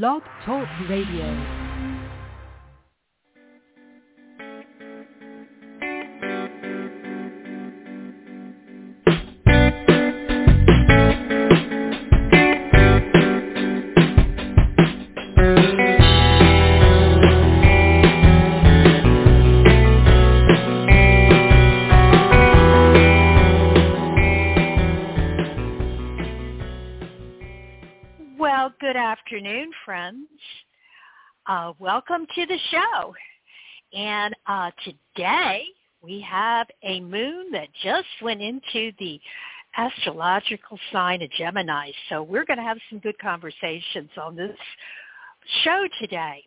Blog Talk Radio. Friends. Uh, welcome to the show. And uh, today we have a moon that just went into the astrological sign of Gemini. So we're going to have some good conversations on this show today.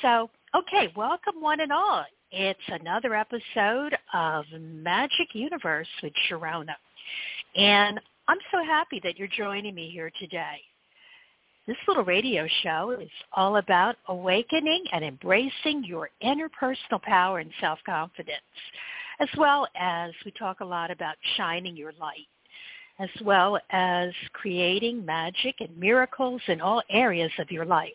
So, okay, welcome one and all. It's another episode of Magic Universe with Sharonah. And I'm so happy that you're joining me here today. This little radio show is all about awakening and embracing your interpersonal power and self-confidence, as well as we talk a lot about shining your light, as well as creating magic and miracles in all areas of your life,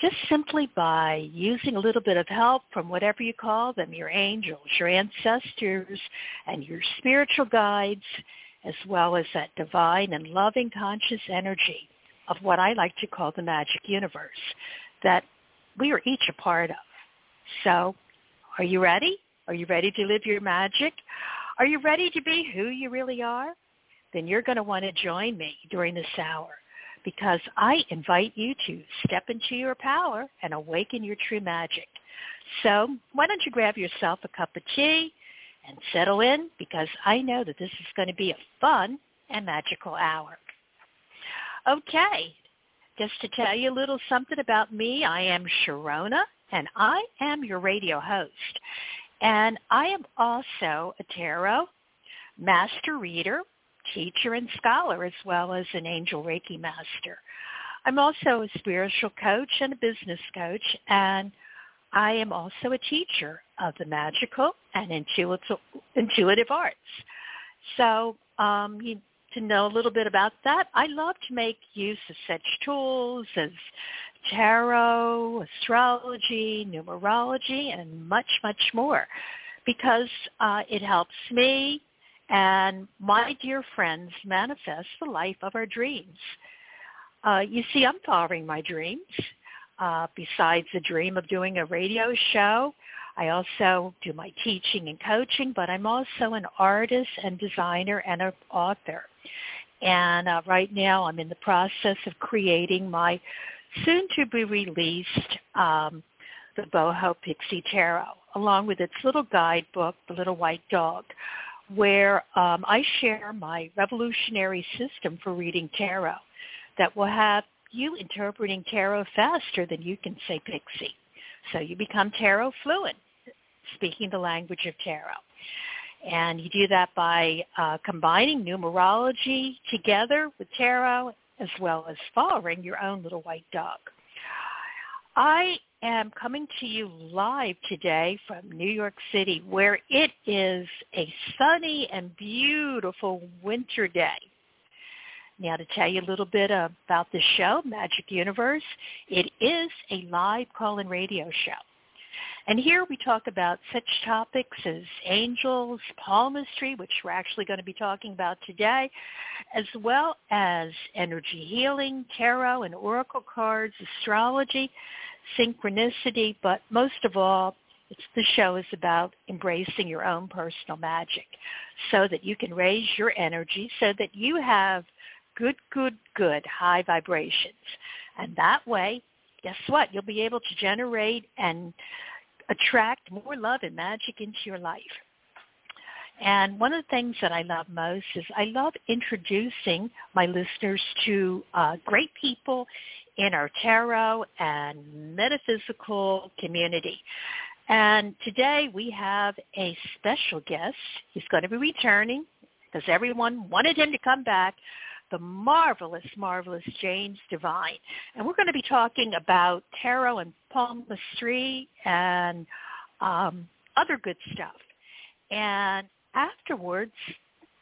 just simply by using a little bit of help from whatever you call them, your angels, your ancestors, and your spiritual guides, as well as that divine and loving conscious energy of what I like to call the magic universe that we are each a part of. So are you ready? Are you ready to live your magic? Are you ready to be who you really are? Then you're going to want to join me during this hour because I invite you to step into your power and awaken your true magic. So why don't you grab yourself a cup of tea and settle in because I know that this is going to be a fun and magical hour. Okay, just to tell you a little something about me, I am Sharonah, and I am your radio host. And I am also a tarot master reader, teacher, and scholar, as well as an angel Reiki master. I'm also a spiritual coach and a business coach, and I am also a teacher of the magical and intuitive, intuitive arts. So um, you to know a little bit about that, I love to make use of such tools as tarot, astrology, numerology, and much, much more because uh, it helps me and my dear friends manifest the life of our dreams. Uh, you see, I'm following my dreams. Uh, besides the dream of doing a radio show, I also do my teaching and coaching, but I'm also an artist and designer and an author. And uh, right now I'm in the process of creating my soon-to-be-released um, the Boho Pixie Tarot, along with its little guidebook, The Little White Dog, where um, I share my revolutionary system for reading tarot that will have you interpreting tarot faster than you can say pixie. So you become tarot fluent, speaking the language of tarot. And you do that by uh, combining numerology together with tarot as well as following your own little white dog. I am coming to you live today from New York City where it is a sunny and beautiful winter day. Now to tell you a little bit about the show, Magic Universe, it is a live call-in radio show. And here we talk about such topics as angels, palmistry, which we're actually going to be talking about today, as well as energy healing, tarot and oracle cards, astrology, synchronicity, but most of all, it's, the show is about embracing your own personal magic so that you can raise your energy so that you have good, good, good high vibrations. And that way, guess what? You'll be able to generate and attract more love and magic into your life. And one of the things that I love most is I love introducing my listeners to uh, great people in our tarot and metaphysical community. And today we have a special guest. He's going to be returning because everyone wanted him to come back the marvelous, marvelous James Divine. And we're going to be talking about tarot and palmistry and um, other good stuff. And afterwards,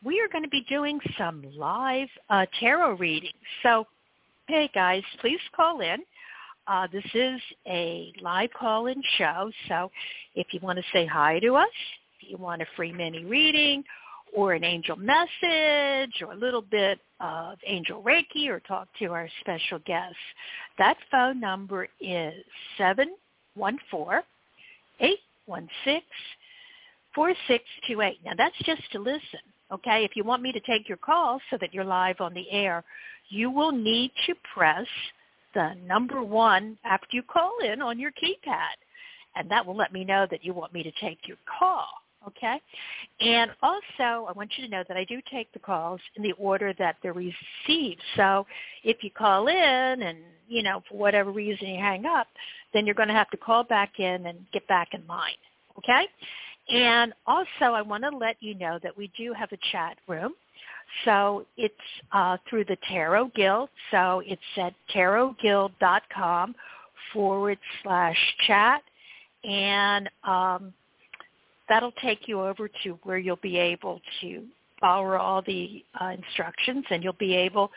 we are going to be doing some live uh, tarot readings. So hey guys, please call in. Uh, this is a live call-in show, so if you want to say hi to us, if you want a free mini reading or an angel message or a little bit of angel Reiki or talk to our special guests, that phone number is 714 816 4628. Now that's just to listen, okay? If you want me to take your call so that you're live on the air, you will need to press the number one after you call in on your keypad. And that will let me know that you want me to take your call. Okay? And also, I want you to know that I do take the calls in the order that they're received. So if you call in and, you know, for whatever reason you hang up, then you're going to have to call back in and get back in line. Okay? And also, I want to let you know that we do have a chat room. So it's uh, through the Tarot Guild. So it's at tarotguild.com forward slash chat. And um, that'll take you over to where you'll be able to follow all the uh, instructions and you'll be able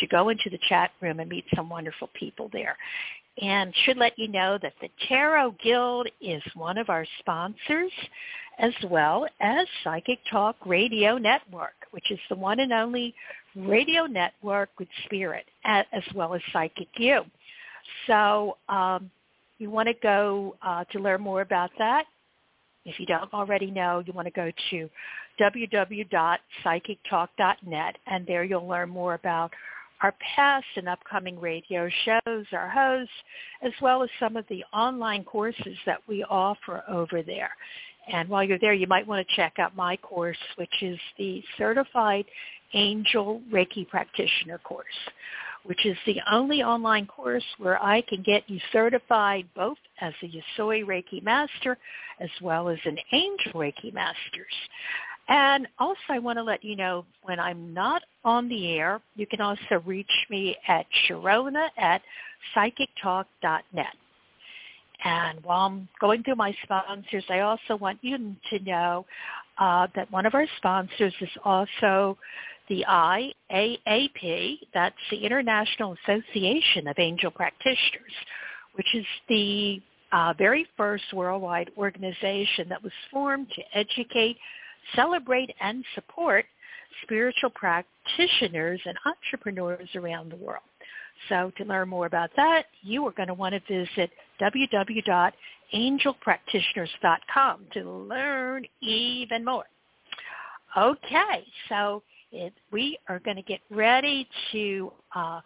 to go into the chat room and meet some wonderful people there and should let you know that the Tarot Guild is one of our sponsors as well as Psychic Talk Radio Network, which is the one and only radio network with spirit as well as Psychic You. So um, you want to go uh, to learn more about that. If you don't already know, you want to go to www.psychictalk.net and there you'll learn more about our past and upcoming radio shows, our hosts, as well as some of the online courses that we offer over there. And while you're there, you might want to check out my course, which is the Certified Angel Reiki Practitioner course, which is the only online course where I can get you certified both as a Usui Reiki Master as well as an Angel Reiki Masters. And also I want to let you know when I'm not on the air, you can also reach me at Sharona at psychictalk.net. And while I'm going through my sponsors, I also want you to know uh, that one of our sponsors is also the IAAP, that's the International Association of Angel Practitioners, which is the uh, very first worldwide organization that was formed to educate celebrate and support spiritual practitioners and entrepreneurs around the world. So to learn more about that, you are going to want to visit www.angelpractitioners.com to learn even more. Okay, so it, we are going to get ready to uh,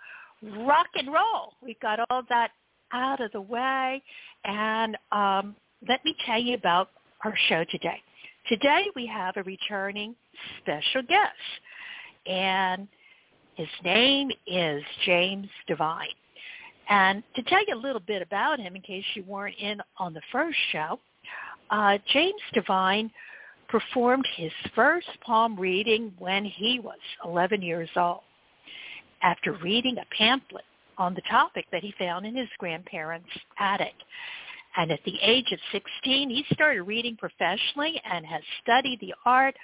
rock and roll. We've got all that out of the way, and um, let me tell you about our show today. Today we have a returning special guest, and his name is James Divine. And to tell you a little bit about him, in case you weren't in on the first show, uh, James Divine performed his first palm reading when he was 11 years old after reading a pamphlet on the topic that he found in his grandparents' attic. And at the age of 16, he started reading professionally and has studied the art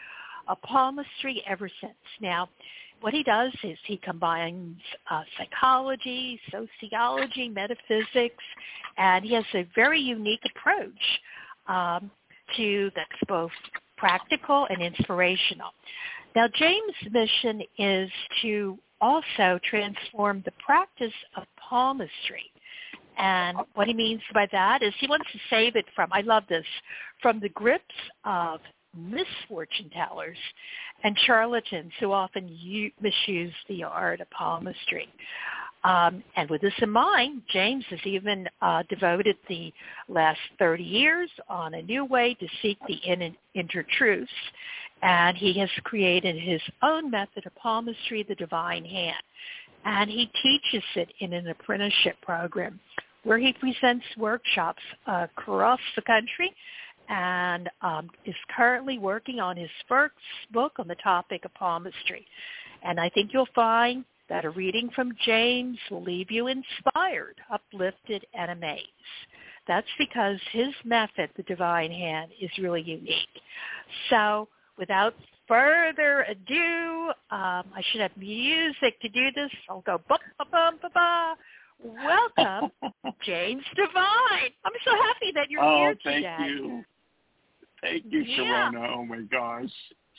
of palmistry ever since. Now, what he does is he combines uh, psychology, sociology, metaphysics, and he has a very unique approach um, to that's both practical and inspirational. Now, James' mission is to also transform the practice of palmistry and what he means by that is he wants to save it from, I love this, from the grips of misfortune tellers and charlatans who often misuse the art of palmistry. Um, and with this in mind, James has even uh, devoted the last 30 years on a new way to seek the in- inner truths. And he has created his own method of palmistry, the divine hand. And he teaches it in an apprenticeship program where he presents workshops uh, across the country and um, is currently working on his first book on the topic of palmistry. And I think you'll find that a reading from James will leave you inspired, uplifted, and amazed. That's because his method, the divine hand, is really unique. So without further ado, um, I should have music to do this. I'll go ba ba ba ba ba. Welcome, James Divine. I'm so happy that you're oh, here today. Oh, thank you. Thank you, Yeah. Sharonah. Oh my gosh,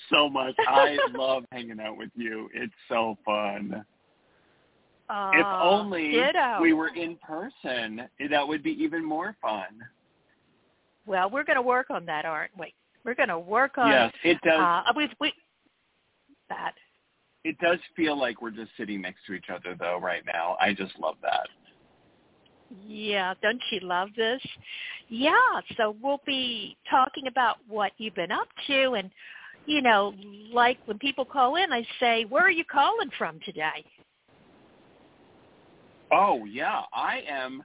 so much. I love hanging out with you. It's so fun. Uh, if only ditto. we were in person, that would be even more fun. Well, we're going to work on that, aren't we? We're going to work on yes, it does. uh, we we that. it does feel like we're just sitting next to each other, though. Right now, I just love that. Yeah, don't you love this? Yeah, so we'll be talking about what you've been up to and you know, like when people call in, I say, "Where are you calling from today?" Oh yeah, I am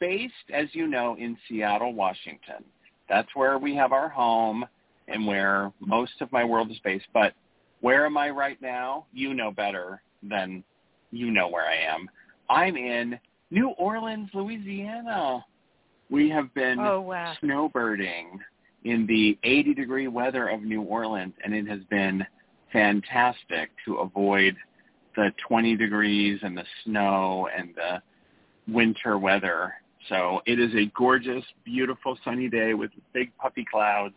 based, as you know, in Seattle, Washington. That's where we have our home and where most of my world is based. But where am I right now? You know better than you know where I am. I'm in New Orleans, Louisiana. We have been Oh wow. snowbirding in the 80 degree weather of New Orleans, and it has been fantastic to avoid the 20 degrees and the snow and the winter weather. So it is a gorgeous, beautiful sunny day with big puffy clouds.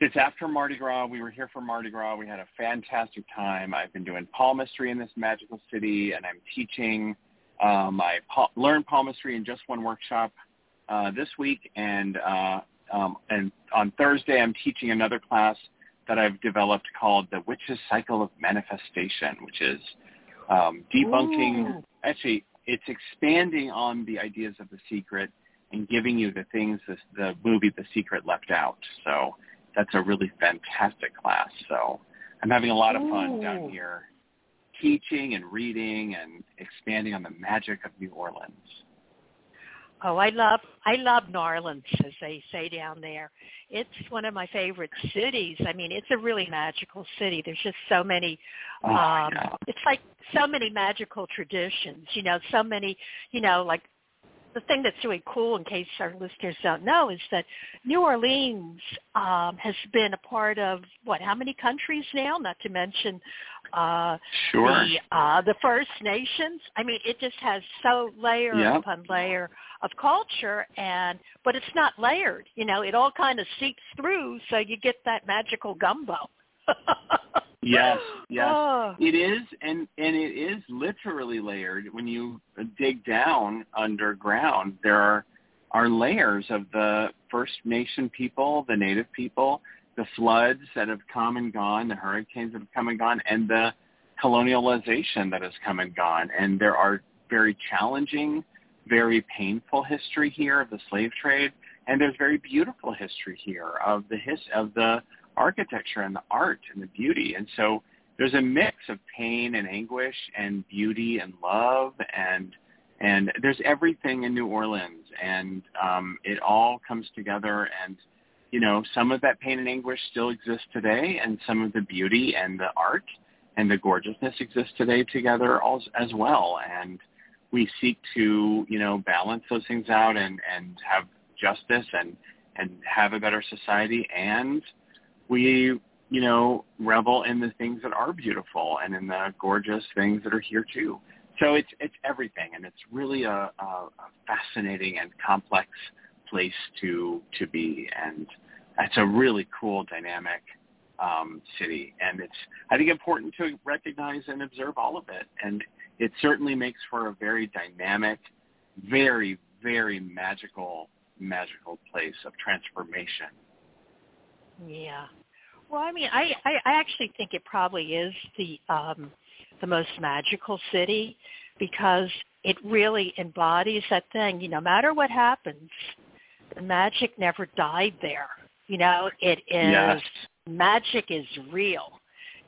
It's after Mardi Gras. We were here for Mardi Gras. We had a fantastic time. I've been doing palmistry in this magical city, and I'm teaching. Um, I pa- learned palmistry in just one workshop uh, this week, and uh, um, and on Thursday I'm teaching another class that I've developed called the Witch's Cycle of Manifestation, which is um, debunking. Ooh. Actually, it's expanding on the ideas of the secret and giving you the things that the movie The Secret left out. So that's a really fantastic class. So I'm having a lot of fun Ooh. down here teaching and reading and expanding on the magic of New Orleans. Oh, I love I love New Orleans, as they say down there. It's one of my favorite cities. I mean, it's a really magical city. There's just so many. Oh, um, yeah. It's like so many magical traditions. You know, so many. You know, like the thing that's really cool, in case our listeners don't know, is that New Orleans um, has been a part of what? How many countries now? Not to mention uh, Sure. the uh, the First Nations. I mean, it just has so layer Yep. upon layer of culture, and but it's not layered. You know, it all kind of seeps through, so you get that magical gumbo. Yes, yes. Oh, It is, and and it is literally layered. When you dig down underground, there are are layers of the First Nation people, the Native people, the floods that have come and gone, the hurricanes that have come and gone, and the colonialization that has come and gone. And there are very challenging, very painful history here of the slave trade, and there's very beautiful history here of the his of the architecture and the art and the beauty. And so there's a mix of pain and anguish and beauty and love and and there's everything in New Orleans and um it all comes together and you know some of that pain and anguish still exists today and some of the beauty and the art and the gorgeousness exists today together as, as well and we seek to you know balance those things out and and have justice and and have a better society and we you know revel in the things that are beautiful and in the gorgeous things that are here too. So it's it's everything and it's really a, a, a fascinating and complex place to to be. And it's a really cool dynamic um, city. And it's I think important to recognize and observe all of it. And it certainly makes for a very dynamic very very magical magical place of transformation yeah. Well, I mean, I, I I actually think it probably is the um, the most magical city because it really embodies that thing. You know, no matter what happens, the magic never died there. You know, it is yes magic is real,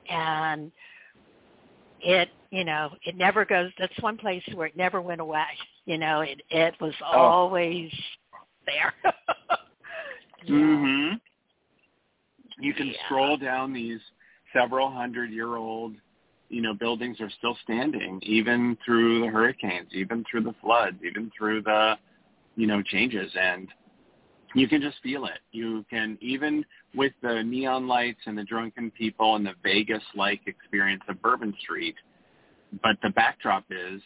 and it you know it never goes. That's one place where it never went away. You know, it it was Oh. always there. yeah. Mhm. You can Yeah. stroll down these several hundred year old, you know, buildings are still standing, even through the hurricanes, even through the floods, even through the, you know, changes. And you can just feel it. You can even with the neon lights and the drunken people and the Vegas-like experience of Bourbon Street, but the backdrop is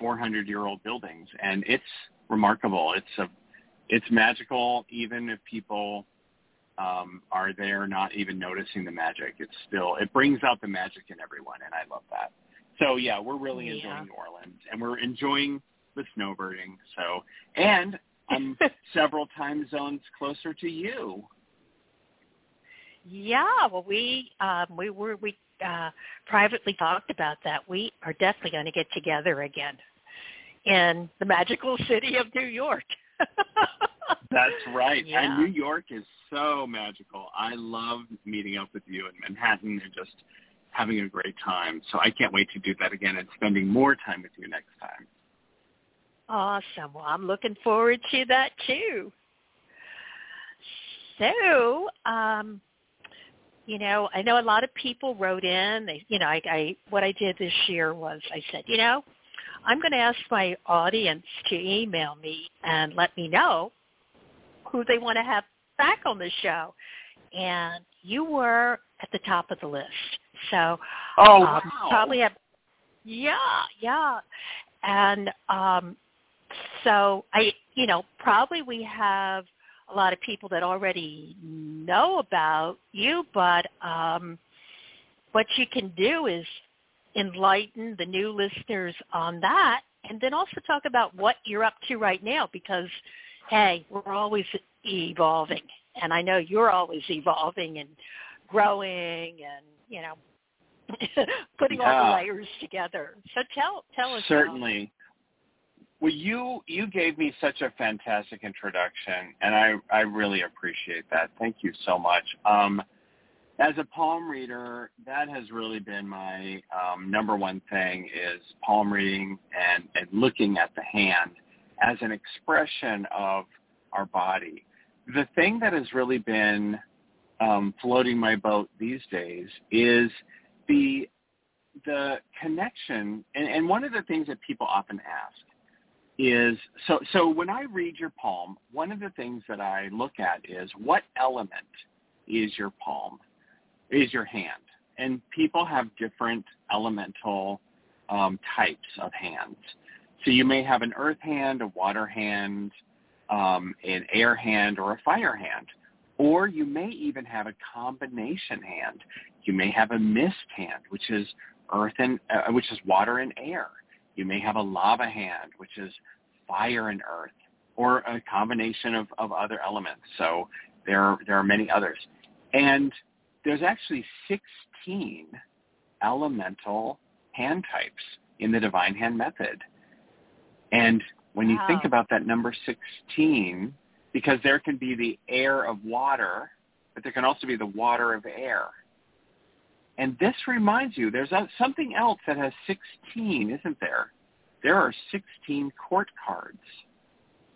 400-year-old buildings, and it's remarkable. It's a, it's magical, even if people um, are there not even noticing the magic. It's still it brings out the magic in everyone, and I love that. So yeah, we're really enjoying yeah. New Orleans, and we're enjoying the snowbirding. So and I'm several time zones closer to you. Yeah, well, we um, we were we uh, privately talked about that. We are definitely going to get together again in the magical city of New York. That's right. Yeah. And New York is so magical. I love meeting up with you in Manhattan and just having a great time. So I can't wait to do that again and spending more time with you next time. Awesome. Well, I'm looking forward to that too. So, um, you know, I know a lot of people wrote in. They, you know, I, I what I did this year was I said, you know, I'm going to ask my audience to email me and let me know who they want to have back on the show. And you were at the top of the list. So oh, um, wow. probably have yeah, yeah. And um so I you know, probably we have a lot of people that already know about you, but um what you can do is enlighten the new listeners on that and then also talk about what you're up to right now because hey, we're always evolving. And I know you're always evolving and growing and, you know, putting yeah. all the layers together. So tell tell us. Certainly. Well, you you gave me such a fantastic introduction, and I I really appreciate that. Thank you so much. Um, as a palm reader, that has really been my um, number one thing is palm reading and, and looking at the hand as an expression of our body. The thing that has really been um, floating my boat these days is the the connection. And, and one of the things that people often ask is so so when I read your palm, one of the things that I look at is what element is your palm, is your hand, and people have different elemental um, types of hands. So you may have an earth hand, a water hand, um, an air hand, or a fire hand. Or you may even have a combination hand. You may have a mist hand, which is earth and uh, which is water and air. You may have a lava hand, which is fire and earth, or a combination of, of other elements. So there are, there are many others. And there's actually 16 elemental hand types in the divine hand method. And when you wow. think about that number 16, because there can be the air of water, but there can also be the water of air. And this reminds you, there's a, something else that has 16, isn't there? There are 16 court cards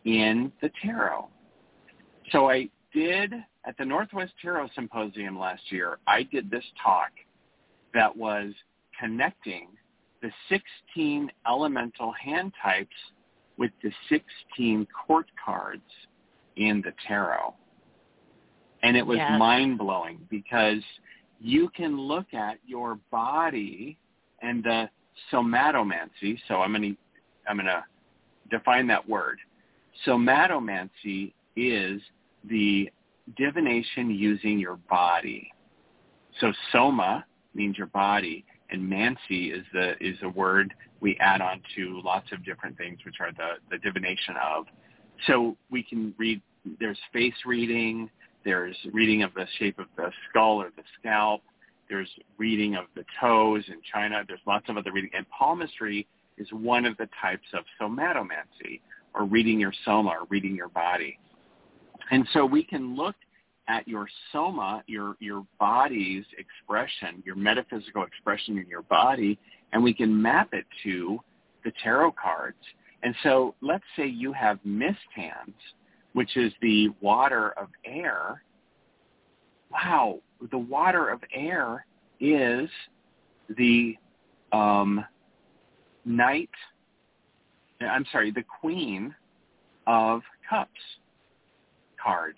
in the tarot. So I did, at the Northwest Tarot Symposium last year, I did this talk that was connecting the 16 elemental hand types with the 16 court cards in the tarot. And it was yes. mind-blowing because you can look at your body and the somatomancy. So I'm going to I'm going to define that word. Somatomancy is the divination using your body. So soma means your body, and mancy is the is a word we add on to lots of different things, which are the the divination of. So we can read. There's face reading. There's reading of the shape of the skull or the scalp. There's reading of the toes in China. There's lots of other reading. And palmistry is one of the types of somatomancy, or reading your soma, or reading your body. And so we can look at your soma, your, your body's expression, your metaphysical expression in your body, and we can map it to the tarot cards. And so let's say you have mist hands, which is the water of air. Wow, the water of air is the um, knight, I'm sorry, the queen of cups card.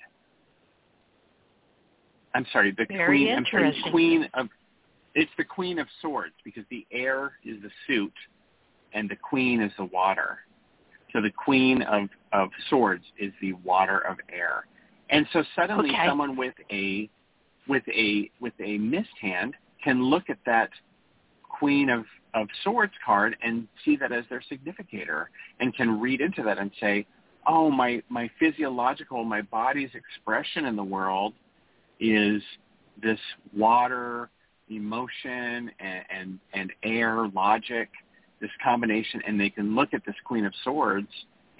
I'm sorry, the Very queen. I'm sorry, queen of. It's the queen of swords because the air is the suit, and the queen is the water. So the queen of of swords is the water of air, and so suddenly Okay. someone with a with a with a missed hand can look at that queen of of swords card and see that as their significator and can read into that and say oh my my physiological my body's expression in the world is this water emotion and and, and air logic this combination and they can look at this queen of swords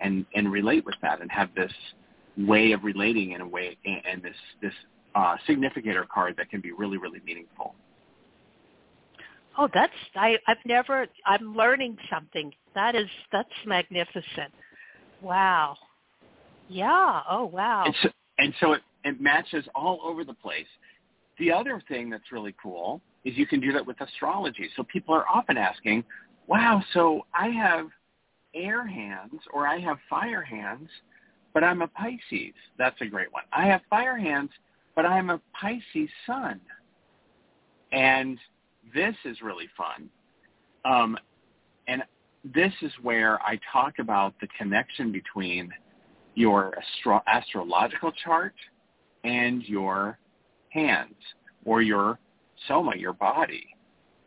and and relate with that and have this way of relating in a way and, and this this uh, significator card that can be really really meaningful Oh, that's I I've never I'm learning something. That is that's magnificent. Wow. Yeah. Oh, wow. And so, and so it, it matches all over the place. The other thing that's really cool is you can do that with astrology. So people are often asking, wow, so I have air hands or I have fire hands, but I'm a Pisces. That's a great one. I have fire hands, but I'm a Pisces sun. And this is really fun. Um, and this is where I talk about the connection between your astro- astrological chart and your hands or your soma, your body.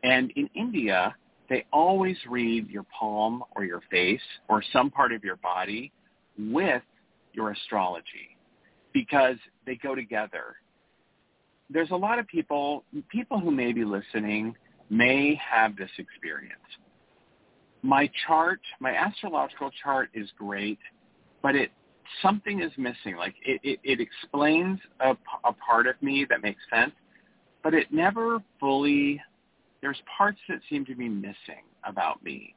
And in India, they always read your palm or your face or some part of your body with your astrology because they go together. There's a lot of people, people who may be listening may have this experience. My chart, my astrological chart is great, but it something is missing. Like it, it, it explains a, a part of me that makes sense, but it never fully. There's parts that seem to be missing about me.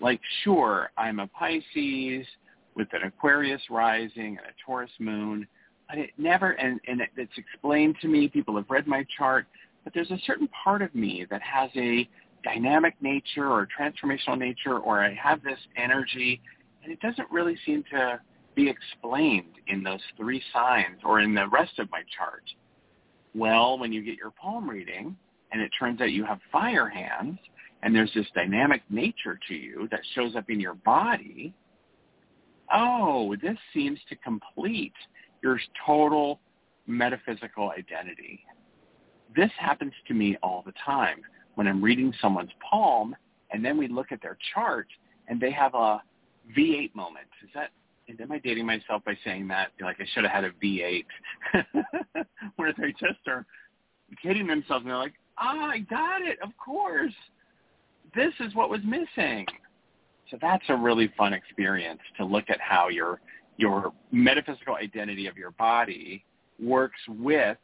Like sure, I'm a Pisces with an Aquarius rising and a Taurus moon, but it never and, and it, it's explained to me. People have read my chart, but there's a certain part of me that has a dynamic nature or transformational nature, or I have this energy, and it doesn't really seem to be explained in those three signs or in the rest of my chart. Well, when you get your palm reading and it turns out you have fire hands and there's this dynamic nature to you that shows up in your body, oh, this seems to complete your total metaphysical identity. This happens to me all the time when I'm reading someone's palm and then we look at their chart and they have a V8 moment. Is that am I dating myself by saying that? Like I should have had a V8, where they just are kidding themselves and they're like, "Ah, I got it. Of course, this is what was missing." So that's a really fun experience to look at how your your metaphysical identity of your body works with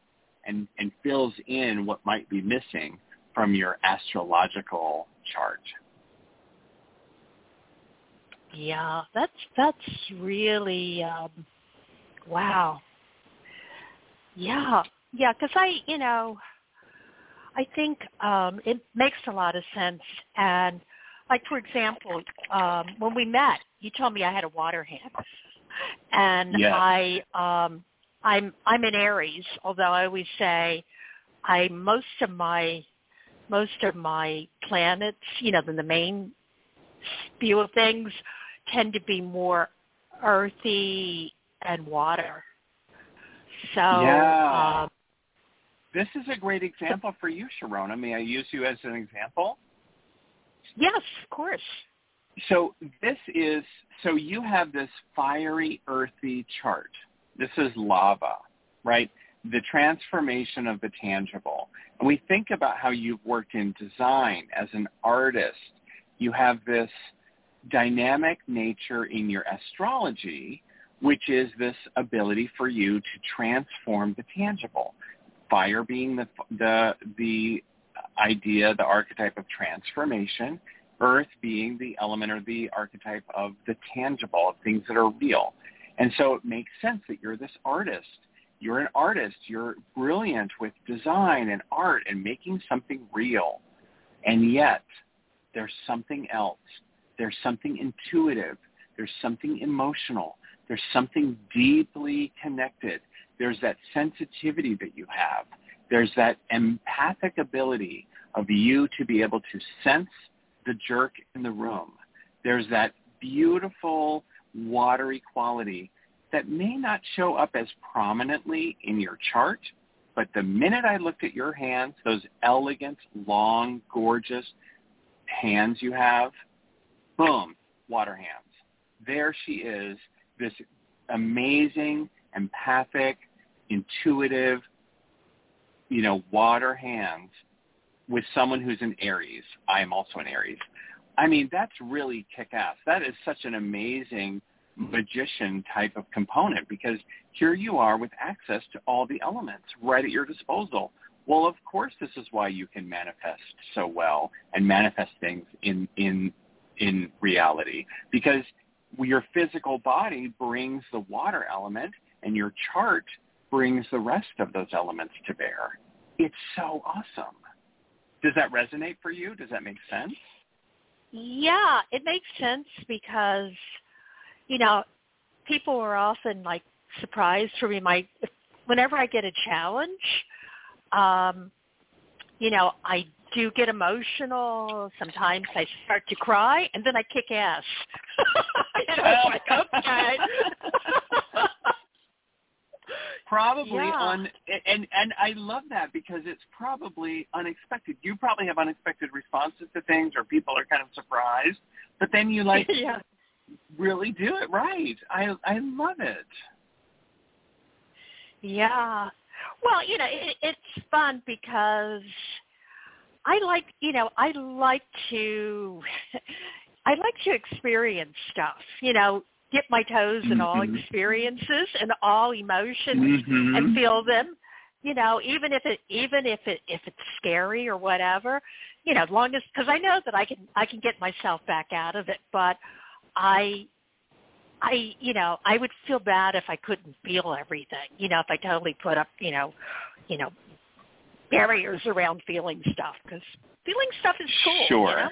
and, and fills in what might be missing from your astrological chart. Yeah, that's that's really um, wow. Yeah, yeah, because I, you know, I think um, it makes a lot of sense. And like for example, um, when we met, you told me I had a water hand, and Yes. I, um, I'm I'm in Aries. Although I always say, I most of my most of my planets, you know, the, the main spew of things tend to be more earthy and water. So Yeah. um, This is a great example for you, Sharonah. May I use you as an example? yes, of course. So this is so you have this fiery, earthy chart. This is lava, right? The transformation of the tangible. And we think about how you've worked in design as an artist. You have this dynamic nature in your astrology, which is this ability for you to transform the tangible. Fire being the the the idea, the archetype of transformation, earth being the element or the archetype of the tangible, of things that are real. And so it makes sense that you're this artist. You're an artist. You're brilliant with design and art and making something real. And yet, there's something else. There's something intuitive. There's something emotional. There's something deeply connected. There's that sensitivity that you have. There's that empathic ability of you to be able to sense the jerk in the room. There's that beautiful watery quality that may not show up as prominently in your chart, but the minute I looked at your hands, those elegant, long, gorgeous hands you have, boom, water hands. There she is, this amazing, empathic, intuitive, you know, water hands with someone who's an Aries. I am also an Aries. I mean, that's really kick-ass. That is such an amazing magician type of component because here you are with access to all the elements right at your disposal. Well, of course, this is why you can manifest so well and manifest things in in in reality because your physical body brings the water element and your chart brings the rest of those elements to bear. It's so awesome. Does that resonate for you? Does that make sense? Yeah, it makes sense because, you know, people are often like surprised for me. My whenever I get a challenge, um, you know, I do get emotional. Sometimes I start to cry, and then I kick ass. you know, like okay. probably Yeah. on and and I love that because it's probably unexpected. You probably have unexpected responses to things or people are kind of surprised, but then you like yeah. really do it right. I I love it. Yeah. Well, you know, it, it's fun because I like, you know, I like to, I like to experience stuff. You know, dip my toes in all Mhm. experiences and all emotions Mhm. and feel them. You know, even if it, even if it, if it's scary or whatever, you know, as long as, because I know that I can, I can get myself back out of it. But I, I, you know, I would feel bad if I couldn't feel everything. You know, if I totally put up, you know, you know, barriers around feeling stuff because feeling stuff is cool. Sure.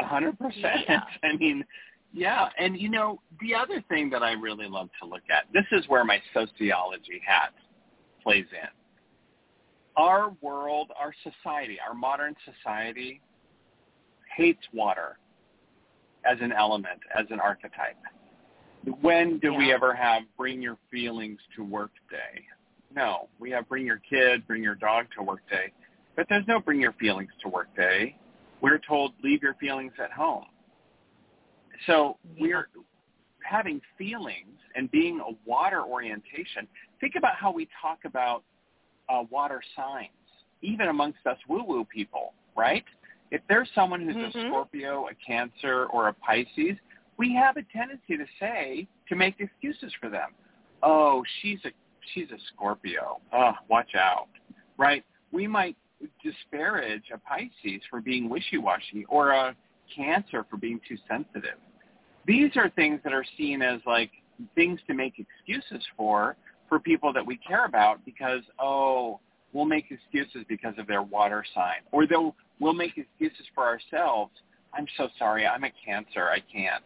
A hundred percent. I mean, yeah, and you know, the other thing that I really love to look at, this is where my sociology hat plays in. Our world, our society, our modern society hates water as an element, as an archetype. When do we ever have bring your feelings to work day? No, we have bring your kid, bring your dog to work day. But there's no bring your feelings to work day. We're told leave your feelings at home. So Yeah. we're having feelings and being a water orientation. Think about how we talk about uh, water signs, even amongst us woo-woo people, right? If there's someone who's a Mhm. Scorpio, a Cancer, or a Pisces, we have a tendency to say, to make excuses for them. Oh, she's a she's a Scorpio. Oh, watch out, right? We might disparage a Pisces for being wishy-washy or a Cancer for being too sensitive. These are things that are seen as like things to make excuses for for people that we care about because oh we'll make excuses because of their water sign or they'll we'll make excuses for ourselves i'm so sorry i'm a cancer i can't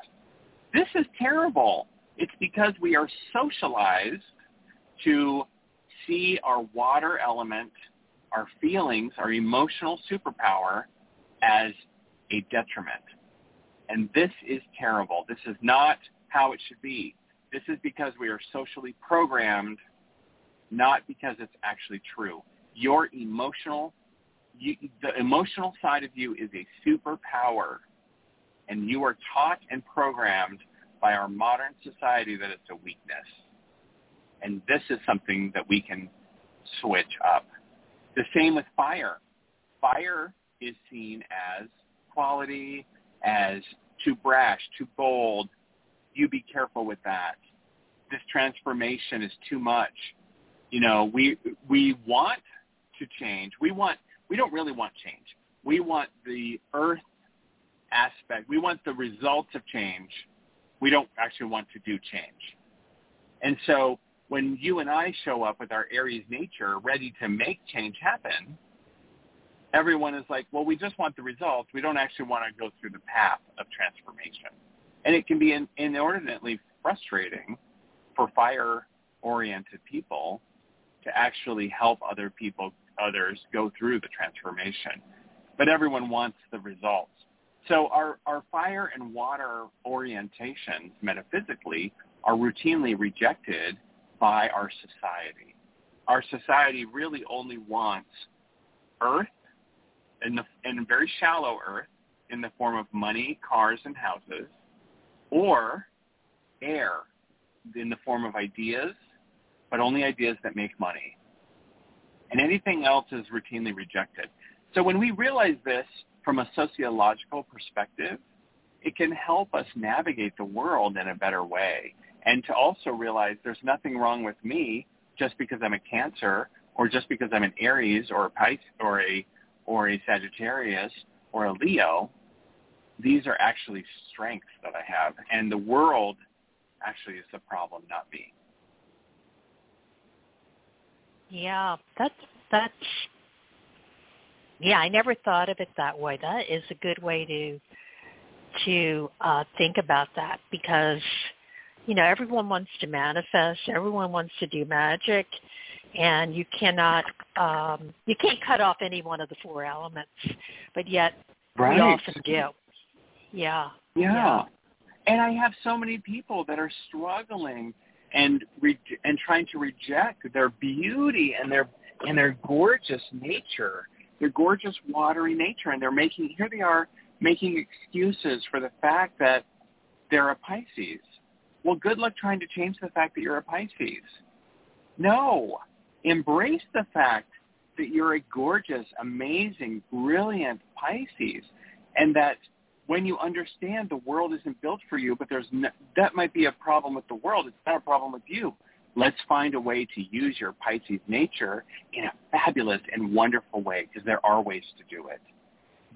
this is terrible it's because we are socialized to see our water element our feelings our emotional superpower as a detriment and this is terrible this is not how it should be this is because we are socially programmed, not because it's actually true. Your emotional, you, the emotional side of you is a superpower, and you are taught and programmed by our modern society that it's a weakness. And this is something that we can switch up. The same with fire. Fire is seen as quality, as too brash, too bold, you be careful with that. This transformation is too much. You know, we we want to change. We want we don't really want change. We want the earth aspect. We want the results of change. We don't actually want to do change. And so when you and I show up with our Aries nature ready to make change happen, everyone is like, well, we just want the results. We don't actually want to go through the path of transformation. And it can be in, inordinately frustrating for fire-oriented people to actually help other people, others go through the transformation. But everyone wants the results. So our, our fire and water orientations metaphysically are routinely rejected by our society. Our society really only wants earth, in, the, in very shallow earth, in the form of money, cars, and houses, or air in the form of ideas, but only ideas that make money. And anything else is routinely rejected. So when we realize this from a sociological perspective, it can help us navigate the world in a better way. And to also realize there's nothing wrong with me just because I'm a Cancer or just because I'm an Aries or a Pisces or a or a Sagittarius or a Leo. These are actually strengths that I have, and the world actually is the problem, not me. Yeah, that's that's yeah, I never thought of it that way. That is a good way to to uh think about that because you know, everyone wants to manifest, everyone wants to do magic and you cannot um you can't cut off any one of the four elements, but yet right. we often do. Yeah. Yeah. yeah. And I have so many people that are struggling and re- and trying to reject their beauty and their and their gorgeous nature, their gorgeous watery nature, and they're making here they are making excuses for the fact that they're a Pisces. Well, good luck trying to change the fact that you're a Pisces. No, embrace the fact that you're a gorgeous, amazing, brilliant Pisces, and that when you understand the world isn't built for you, but there's no, that might be a problem with the world. It's not a problem with you. Let's find a way to use your Pisces nature in a fabulous and wonderful way because there are ways to do it.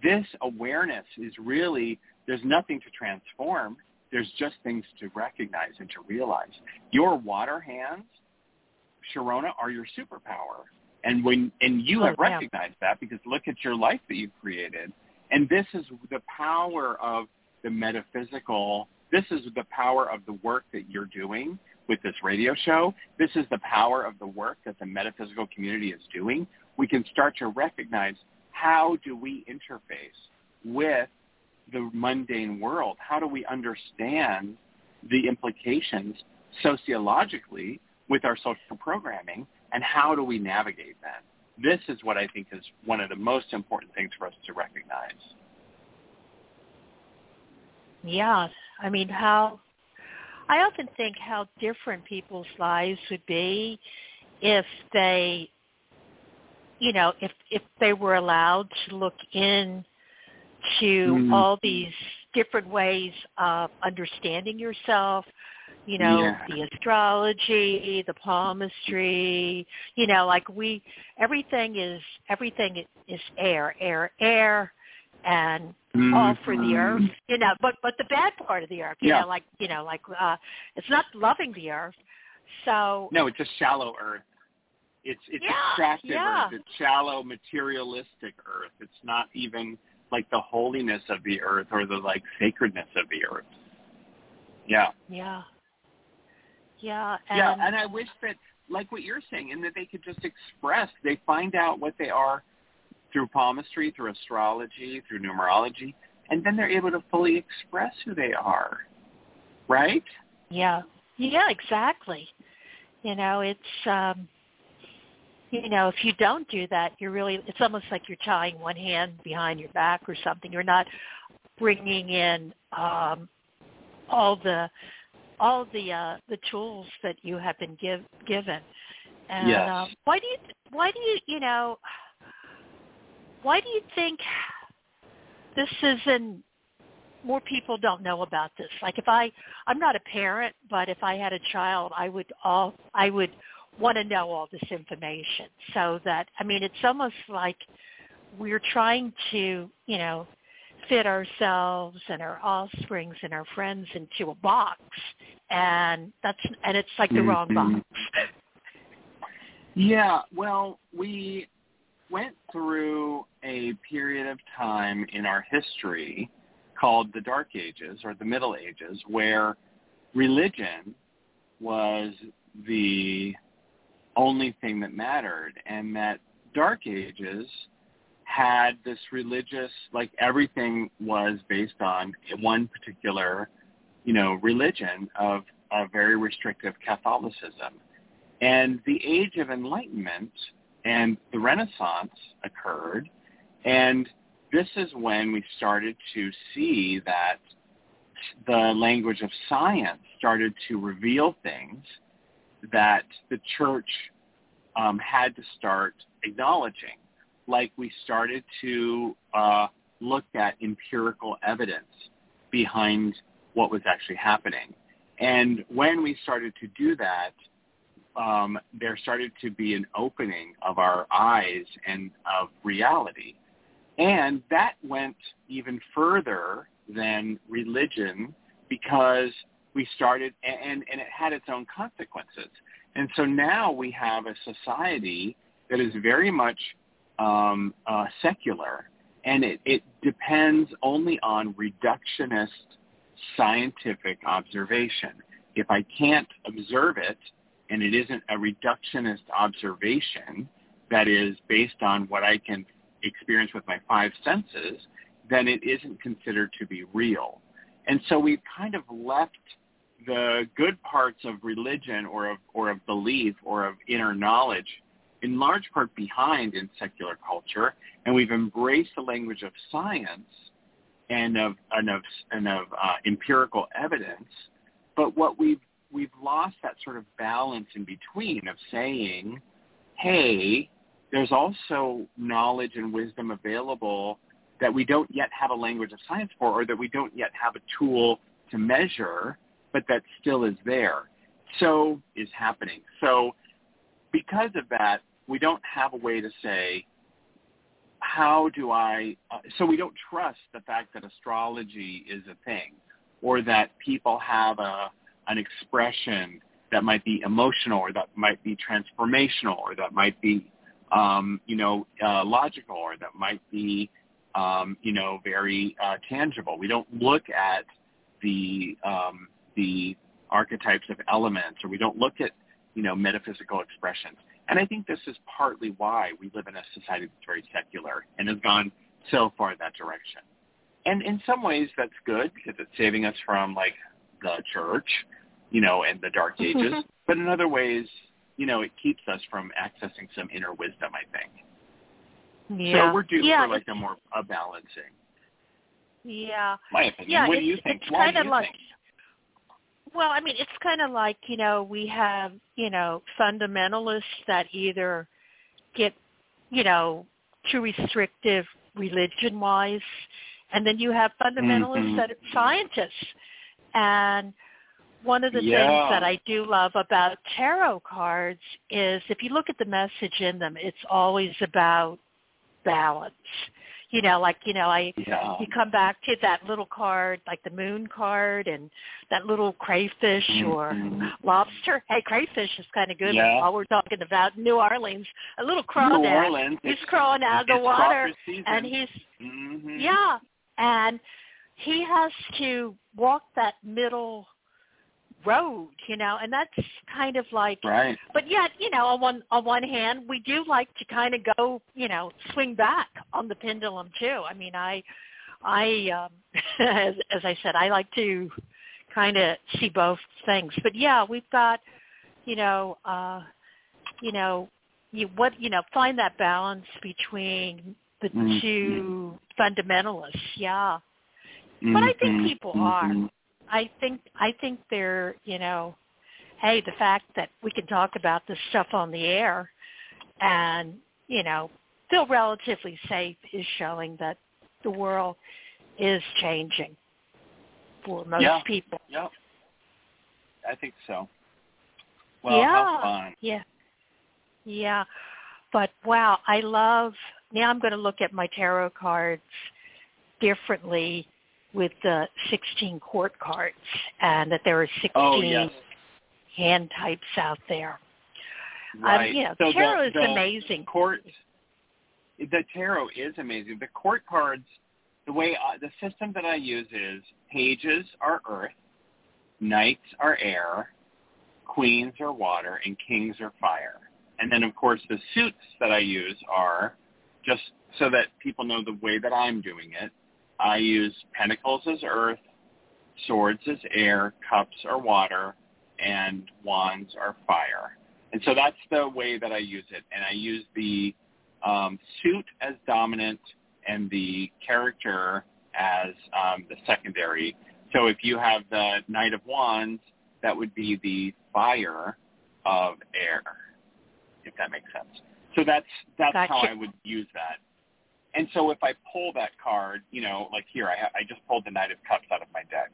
This awareness is really, there's nothing to transform. There's just things to recognize and to realize. Your water hands, Sharona, are your superpower. And when and you oh, have recognized yeah. that because look at your life that you've created and this is the power of the metaphysical. This is the power of the work that you're doing with this radio show. This is the power of the work that the metaphysical community is doing. We can start to recognize how do we interface with the mundane world? How do we understand the implications sociologically with our social programming and how do we navigate that? this is what I think is one of the most important things for us to recognize. Yeah, I mean, how I often think how different people's lives would be if they, you know, if if they were allowed to look in to mm. all these different ways of understanding yourself, you know, yeah. the astrology, the palmistry, you know, like we, everything is, everything is air, air, air, and mm-hmm. all for the earth, you know, but, but the bad part of the earth, you yeah. know, like, you know, like, uh, it's not loving the earth. So. No, it's a shallow earth. It's, it's yeah, extractive earth. It's shallow, materialistic earth. It's not even like the holiness of the earth or the like sacredness of the earth. Yeah. Yeah. Yeah. And yeah, and I wish that, like what you're saying, and that they could just express, they find out what they are through palmistry, through astrology, through numerology, and then they're able to fully express who they are. Right? Yeah. Yeah, exactly. You know, it's um you know, if you don't do that, you're really it's almost like you're tying one hand behind your back or something. You're not bringing in um all the all the uh, the tools that you have been give, given. And yes. uh, why do you why do you you know why do you think this isn't more people don't know about this? Like if I I'm not a parent, but if I had a child, I would all I would want to know all this information. So that I mean it's almost like we're trying to, you know, fit ourselves and our offsprings and our friends into a box. And that's and it's like the mm-hmm. wrong box. Yeah well we went through a period of time in our history called the Dark Ages or the Middle Ages, where religion was the only thing that mattered, and that Dark Ages had this religious, like everything was based on one particular, you know, religion of a very restrictive Catholicism. And the Age of Enlightenment and the Renaissance occurred, and this is when we started to see that the language of science started to reveal things that the church um, had to start acknowledging. Like we started to uh, look at empirical evidence behind what was actually happening. And when we started to do that, um, there started to be an opening of our eyes and of reality. And that went even further than religion because we started, and, and it had its own consequences. And so now we have a society that is very much um, uh, secular, and it, it depends only on reductionist scientific observation. If I can't observe it, and it isn't a reductionist observation that is based on what I can experience with my five senses, then it isn't considered to be real. And so we've kind of left the good parts of religion or of, or of belief or of inner knowledge in large part behind in secular culture, and we've embraced the language of science and of, and of, and of uh, empirical evidence. But what we've, we've lost that sort of balance in between of saying, hey, there's also knowledge and wisdom available that we don't yet have a language of science for or that we don't yet have a tool to measure, but that still is there. So is happening. So because of that, we don't have a way to say, how do I, uh, so we don't trust the fact that astrology is a thing or that people have a, an expression that might be emotional or that might be transformational or that might be um, you know, uh, logical or that might be, um, you know, very uh, tangible. We don't look at the um, the archetypes of elements, or we don't look at, you know, metaphysical expressions. And I think this is partly why we live in a society that's very secular and has gone so far in that direction. And in some ways, that's good because it's saving us from like the church, you know, and the dark ages. but in other ways, you know, it keeps us from accessing some inner wisdom, I think. Yeah. So we're due yeah, for like a more a balancing. Yeah. My opinion. Yeah, what do you think? It's Why kind do of like, think? Well, I mean, it's kind of like you know we have you know fundamentalists that either get you know too restrictive religion-wise, and then you have fundamentalists Mhm. that are scientists, and one of the Yeah. things that I do love about tarot cards is if you look at the message in them, it's always about balance. You know, like, you know, I Yeah. you come back to that little card, like the moon card and that little crayfish or Mhm. lobster. Hey, crayfish is kind of good Yeah. while we're talking about New Orleans. A little New crawdad. Orleans. He's crawling out of the water and he's Mhm. yeah, and he has to walk that middle road, you know, and that's kind of like Right. but yet, you know, on one on one hand, we do like to kind of go, you know, swing back on the pendulum too. I mean, I I um as as I said, I like to kind of see both things. But yeah, we've got, you know, uh you know, you what, you know, find that balance between the Mhm. two fundamentalists. Yeah. But I think Mhm. people are. I think I think they're you know, hey, the fact that we can talk about this stuff on the air and you know feel relatively safe is showing that the world is changing for most Yeah. people. Yeah, I think so. Well, yeah, yeah, yeah. But wow, I love. Now I'm going to look at my tarot cards differently with the 16 court cards, and that there are 16 Oh, yes. hand types out there. Right. Um, know, so tarot the, is the amazing. Court, the tarot is amazing. The court cards, the way uh, the system that I use is pages are earth, knights are air, queens are water, and kings are fire. And then of course the suits that I use are just so that people know the way that I'm doing it. I use pentacles as earth, swords as air, cups are water, and wands are fire. And so that's the way that I use it. And I use the um, suit as dominant and the character as um, the secondary. So if you have the Knight of Wands, that would be the fire of air, if that makes sense. So that's that's gotcha. how I would use that. And so if I pull that card, you know, like here, I, I just pulled the Knight of Cups out of my deck.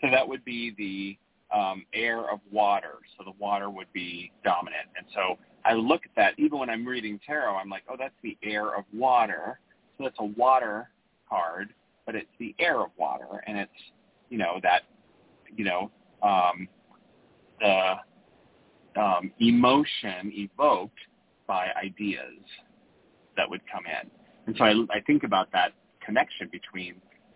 So that would be the um, air of water. So the water would be dominant. And so I look at that, even when I'm reading tarot, I'm like, oh, that's the air of water. So that's a water card, but it's the air of water. And it's, you know, that, you know, um, the um, emotion evoked by ideas that would come in. And so I, I think about that connection between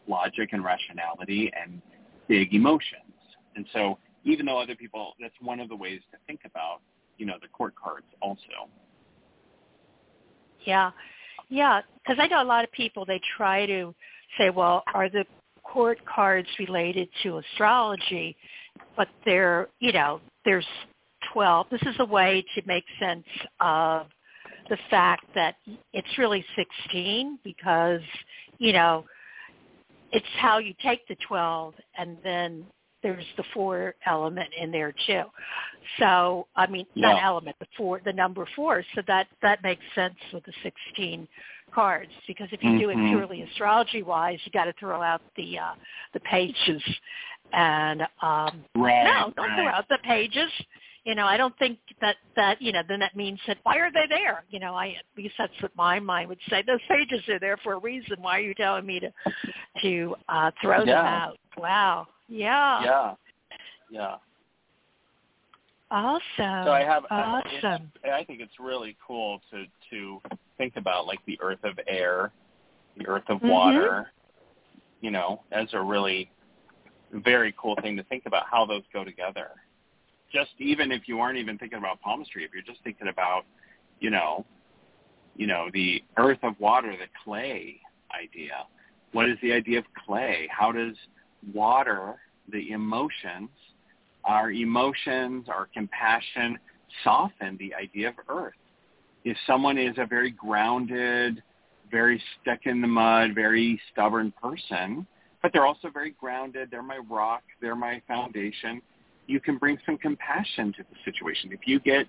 logic and rationality and big emotions. And so even though other people, that's one of the ways to think about, you know, the court cards also. Yeah, yeah, because I know a lot of people, they try to say, well, are the court cards related to astrology? But they're, you know, there's 12. This is a way to make sense of the fact that it's really 16 because, you know, it's how you take the 12 and then there's the four element in there too. So I mean Yeah. not element, the four the number four. So that that makes sense with the sixteen cards because if you do it Mhm. purely astrology wise, you got to throw out the uh the pages and um Right. no, don't throw out the pages. You know, I don't think that that you know then that means that why are they there? You know, I at least that's what my mind would say. Those pages are there for a reason. Why are you telling me to to uh throw them out? Wow. Yeah. Yeah. Yeah. Awesome. So I have I- awesome. I think it's really cool to to think about like the earth of air, the earth of Mhm. water, you know, as a really very cool thing to think about how those go together. Just even if you aren't even thinking about palmistry, if you're just thinking about, you know, you know, the earth of water, the clay idea. What is the idea of clay? How does water, the emotions, our emotions, our compassion soften the idea of earth? If someone is a very grounded, very stuck in the mud, very stubborn person, but they're also very grounded, they're my rock, they're my foundation, you can bring some compassion to the situation. If you get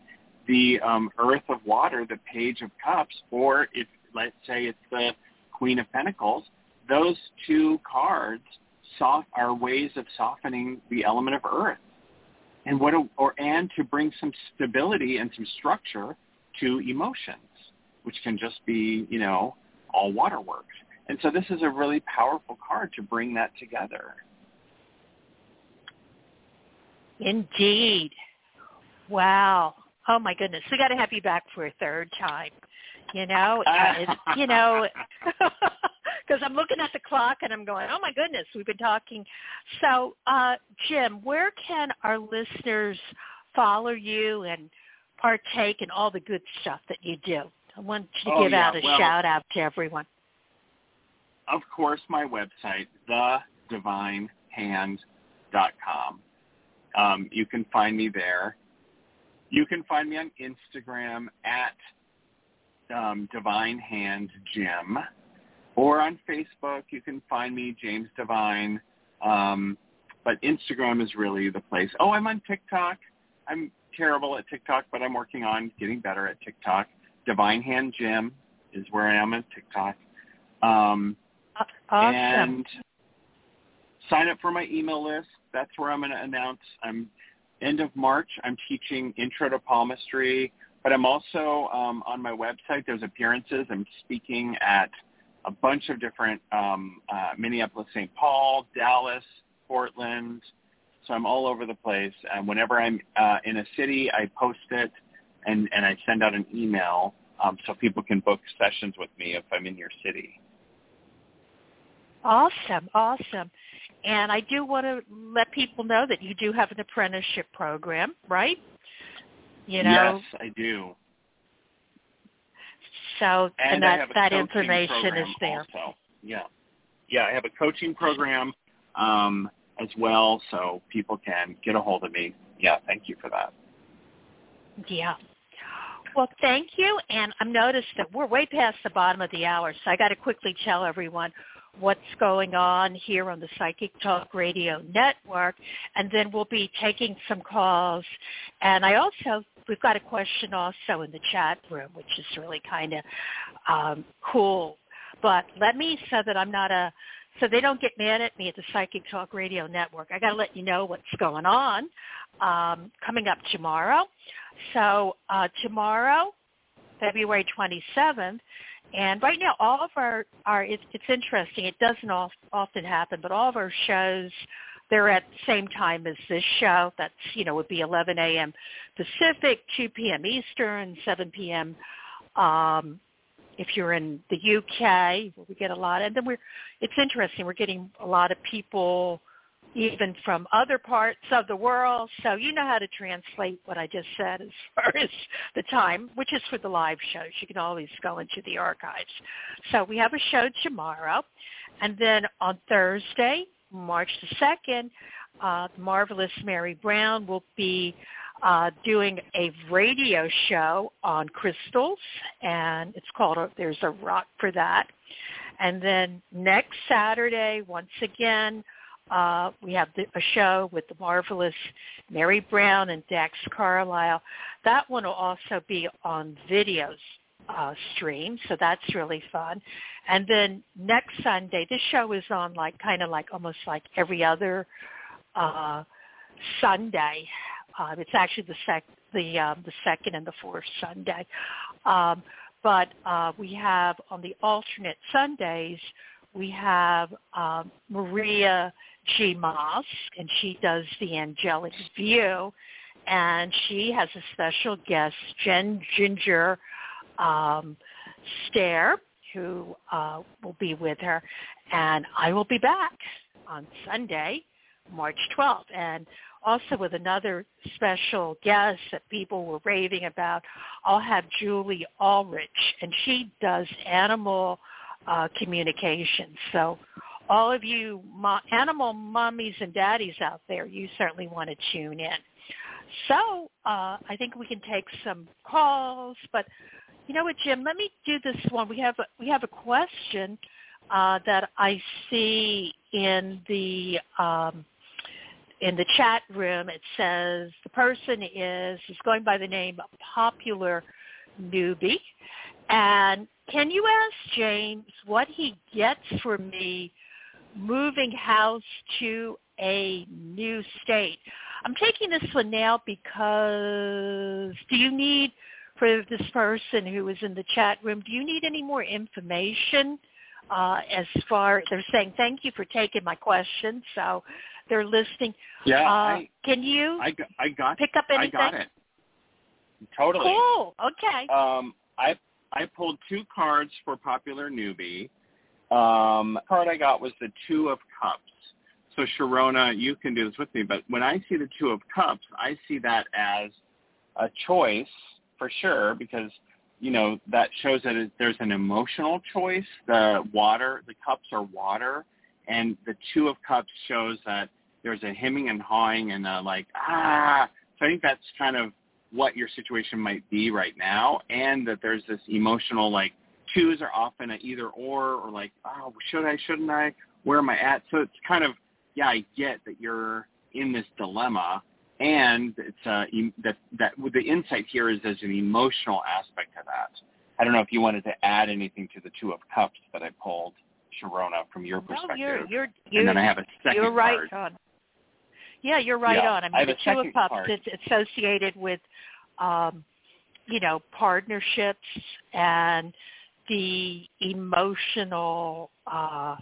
the um, earth of water, the page of cups, or if let's say it's the queen of pentacles, those two cards soft are ways of softening the element of earth, and what a, or and to bring some stability and some structure to emotions, which can just be you know all waterworks. And so this is a really powerful card to bring that together. Indeed. Wow. Oh my goodness. We got to have you back for a third time. You know, you know, because I'm looking at the clock and I'm going, oh my goodness, we've been talking. So, uh, Jim, where can our listeners follow you and partake in all the good stuff that you do? I want you to Oh, give yeah. out a Well- shout out to everyone. of course, my website, thedivinehand.com. Um, you can find me there. You can find me on Instagram at um, Divine Hand Jim, or on Facebook. You can find me James Divine. Um, but Instagram is really the place. Oh, I'm on TikTok. I'm terrible at TikTok, but I'm working on getting better at TikTok. Divine Hand Jim is where I am at TikTok. Um, Awesome. and sign up for my email list. That's where I'm going to announce. I'm end of March. I'm teaching Intro to Palmistry, but I'm also um, on my website. There's appearances. I'm speaking at a bunch of different um, uh, Minneapolis, St. Paul, Dallas, Portland. So I'm all over the place. And whenever I'm uh, in a city, I post it and, and I send out an email um, so people can book sessions with me if I'm in your city. Awesome, awesome. And I do want to let people know that you do have an apprenticeship program, right? You know. Yes, I do. So and, and that that information is there. Also. Yeah, yeah. I have a coaching program um, as well, so people can get a hold of me. Yeah, thank you for that. Yeah. Well, thank you. And I've noticed that we're way past the bottom of the hour, so I got to quickly tell everyone what's going on here on the Psychic Talk Radio Network, and then we'll be taking some calls. And I also, we've got a question also in the chat room, which is really kind of um, cool. But let me, so that I'm not a, so they don't get mad at me at the Psychic Talk Radio Network. I got to let you know what's going on um, coming up tomorrow. So uh, tomorrow, February 27th, and right now, all of our, our it's, it's interesting. It doesn't often happen, but all of our shows, they're at the same time as this show. That's, you know, would be 11 a.m. Pacific, 2 p.m. Eastern, 7 p.m. Um, if you're in the UK, we get a lot. And then we're, it's interesting. We're getting a lot of people even from other parts of the world. So you know how to translate what I just said as far as the time, which is for the live shows. You can always go into the archives. So we have a show tomorrow. And then on Thursday, March the 2nd, uh, marvelous Mary Brown will be uh, doing a radio show on crystals, and it's called There's a Rock for That. And then next Saturday, once again, uh, we have the, a show with the marvelous Mary Brown and Dax Carlisle. That one will also be on videos uh, stream, so that's really fun. And then next Sunday, this show is on like kind of like almost like every other uh, Sunday. Uh, it's actually the sec the um, the second and the fourth Sunday. Um, but uh, we have on the alternate Sundays, we have um, Maria G. Moss, and she does the Angelic View, and she has a special guest, Jen Ginger um, Stare, who uh, will be with her, and I will be back on Sunday, March 12th, and also with another special guest that people were raving about. I'll have Julie Ulrich, and she does animal uh, communication. So all of you mo- animal mummies and daddies out there, you certainly want to tune in. So uh, I think we can take some calls, but you know what, Jim? Let me do this one. We have a, we have a question uh, that I see in the um, in the chat room. It says the person is is going by the name Popular Newbie, and can you ask James what he gets for me moving house to a new state. I'm taking this one now because do you need, for this person who is in the chat room, do you need any more information uh, as far, they're saying thank you for taking my question, so they're listening. Yeah, uh, I, can you I, I got, pick up anything? I got it. Totally. Cool, okay. Um, I, I pulled two cards for Popular Newbie um, card I got was the Two of Cups. So Sharona, you can do this with me, but when I see the Two of Cups, I see that as a choice for sure because you know that shows that there's an emotional choice. The water, the cups are water, and the Two of Cups shows that there's a hemming and hawing and a like ah. So I think that's kind of what your situation might be right now, and that there's this emotional like twos are often a either or or like, oh, should I, shouldn't I? Where am I at? So it's kind of, yeah, I get that you're in this dilemma, and it's uh, that that the insight here is there's an emotional aspect to that. I don't know if you wanted to add anything to the two of cups that I pulled, Sharona, from your perspective. No, you're, you're, you're, and then I have a 2nd You're right card. on. Yeah, you're right yeah, on. I mean, I the two of cups card. it's associated with, um, you know, partnerships and the emotional uh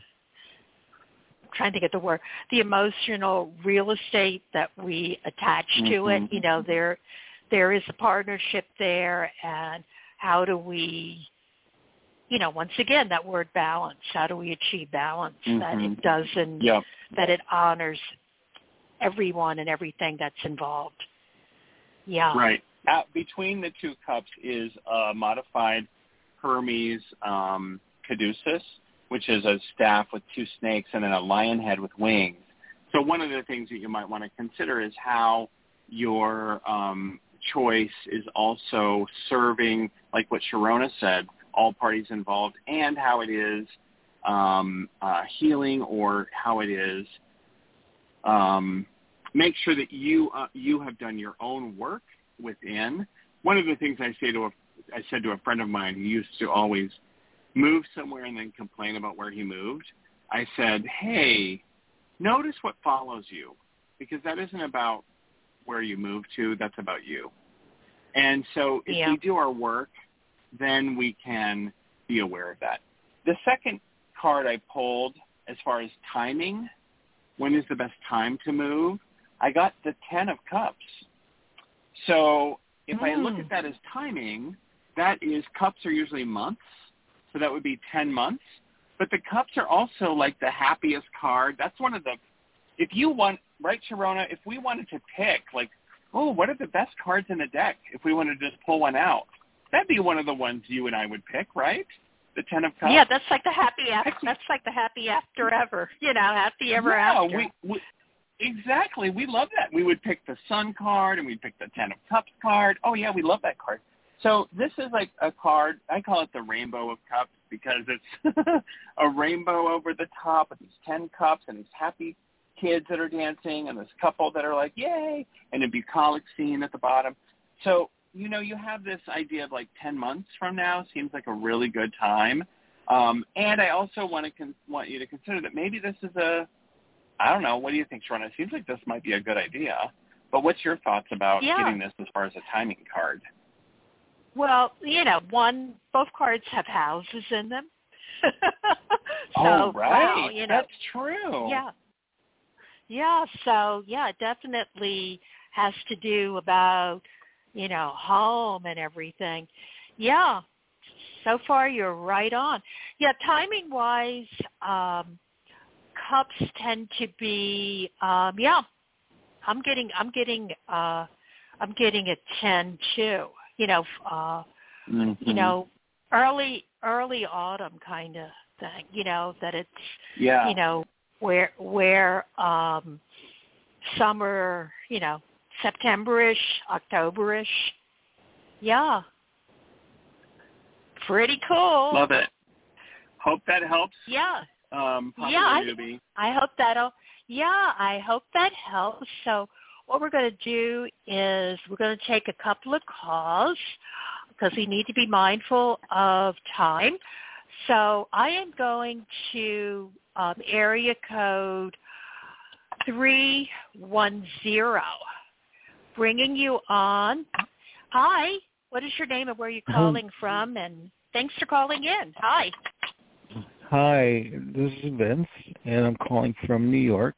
trying to get the word the emotional real estate that we attach mm-hmm. to it you know there there is a partnership there and how do we you know, once again, that word balance. How do we achieve balance? Mm-hmm. That it doesn't, yep. that it honors everyone and everything that's involved. Yeah. Right. Between the two cups is a modified Hermes um, caduceus, which is a staff with two snakes and then a lion head with wings. So one of the things that you might want to consider is how your um, choice is also serving, like what Sharona said, all parties involved, and how it is um, uh, healing or how it is um, make sure that you uh, you have done your own work within. One of the things I say to a I said to a friend of mine who used to always move somewhere and then complain about where he moved. I said, "Hey, notice what follows you, because that isn't about where you move to. That's about you." And so, if yeah. we do our work, then we can be aware of that. The second card I pulled, as far as timing, when is the best time to move? I got the Ten of Cups. So if mm. I look Hmm. at that as timing, that is cups are usually months, so that would be 10 months. But the cups are also like the happiest card. That's one of the, if you want, right, Sharona, if we wanted to pick, like, oh, what are the best cards in the deck if we wanted to just pull one out? That'd be one of the ones you and I would pick, right? The Ten of Cups. Yeah, that's like the happy after. That's like the happy after ever. You know, happy ever yeah, after. We, we, exactly. We love that. We would pick the Sun card and we'd pick the Ten of Cups card. Oh yeah, we love that card. So this is like a card. I call it the Rainbow of Cups because it's a rainbow over the top with these ten cups and these happy kids that are dancing and this couple that are like yay and a bucolic scene at the bottom. So you know you have this idea of like ten months from now seems like a really good time. Um, and I also want to con- want you to consider that maybe this is a I don't know. What do you think, Sharon? It seems like this might be a good idea. But what's your thoughts about Yeah. getting this as far as a timing card? Well, you know, one both cards have houses in them. so, oh, right. wow, you know, That's true. yeah. Yeah, so yeah, it definitely has to do about, you know, home and everything. Yeah. So far you're right on. Yeah, timing wise, um cups tend to be um yeah. I'm getting I'm getting uh I'm getting a 10 too. You know, uh Mhm. you know, early early autumn kind of thing, you know, that it's yeah. you know, where where um summer, you know, Septemberish, Octoberish. Yeah. Pretty cool. Love it. Hope that helps. Yeah. Um, Yeah, I- I hope that'll yeah, I hope that helps. So what we're going to do is we're going to take a couple of calls because we need to be mindful of time. So I am going to um, area code 310, bringing you on. Hi, what is your name and where are you calling from? And thanks for calling in. Hi. Hi, this is Vince, and I'm calling from New York.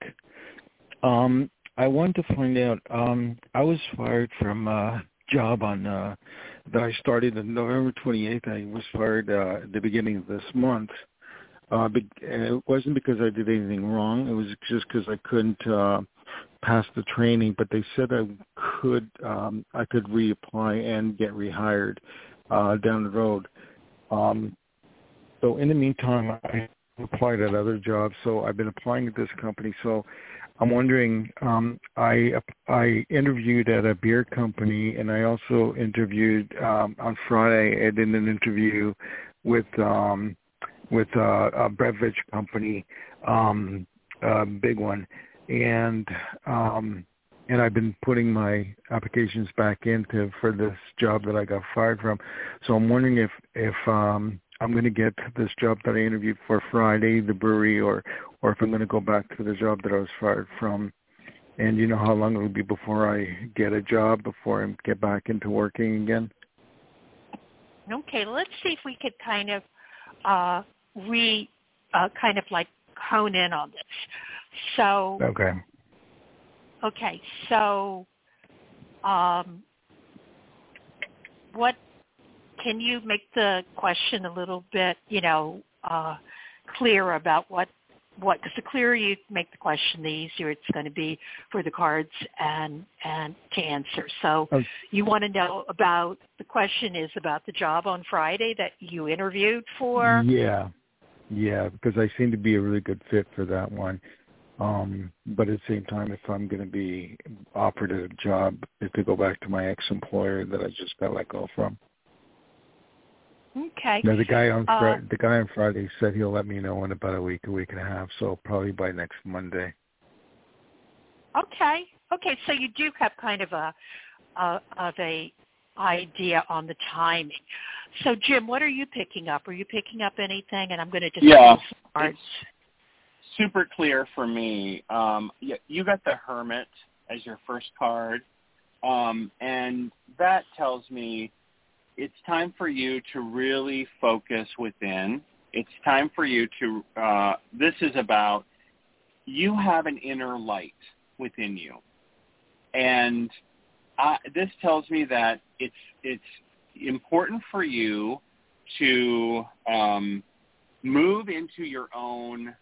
Um, I wanted to find out. Um, I was fired from a job on uh, that I started on November 28th. I was fired uh, at the beginning of this month. Uh, be- and it wasn't because I did anything wrong. It was just because I couldn't uh, pass the training. But they said I could um, I could reapply and get rehired uh, down the road. Um, so in the meantime, I applied at other jobs. So I've been applying at this company. So I'm wondering. Um, I I interviewed at a beer company, and I also interviewed um, on Friday. I did an interview with um, with a beverage company, um, a big one, and um, and I've been putting my applications back into for this job that I got fired from. So I'm wondering if if um, I'm going to get this job that I interviewed for Friday, the brewery, or or if I'm going to go back to the job that I was fired from. And you know how long it will be before I get a job, before I get back into working again? Okay, let's see if we could kind of uh, re, uh, kind of like hone in on this. So, Okay. okay, so um, what can you make the question a little bit, you know, uh, clear about what what because the clearer you make the question, the easier it's going to be for the cards and and to answer. So okay. you want to know about the question is about the job on Friday that you interviewed for. Yeah, yeah, because I seem to be a really good fit for that one. Um, but at the same time, if I'm going to be offered a job if to go back to my ex-employer that I just got let go from. Okay. Now the guy on uh, the guy on Friday said he'll let me know in about a week, a week and a half. So probably by next Monday. Okay. Okay. So you do have kind of a, a of a idea on the timing. So Jim, what are you picking up? Are you picking up anything? And I'm going to just yeah, it's super clear for me. Um, you, you got the Hermit as your first card, um, and that tells me it's time for you to really focus within. It's time for you to, uh, this is about, you have an inner light within you. And uh, this tells me that it's, it's important for you to um, move into your own,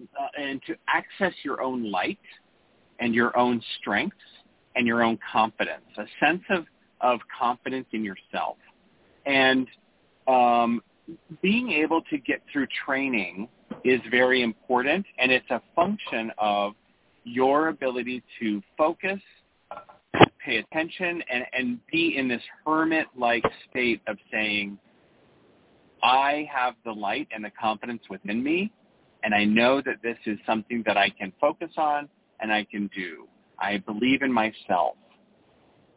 uh, and to access your own light and your own strengths and your own confidence, a sense of of confidence in yourself. And um, being able to get through training is very important, and it's a function of your ability to focus, pay attention, and, and be in this hermit-like state of saying, I have the light and the confidence within me, and I know that this is something that I can focus on and I can do. I believe in myself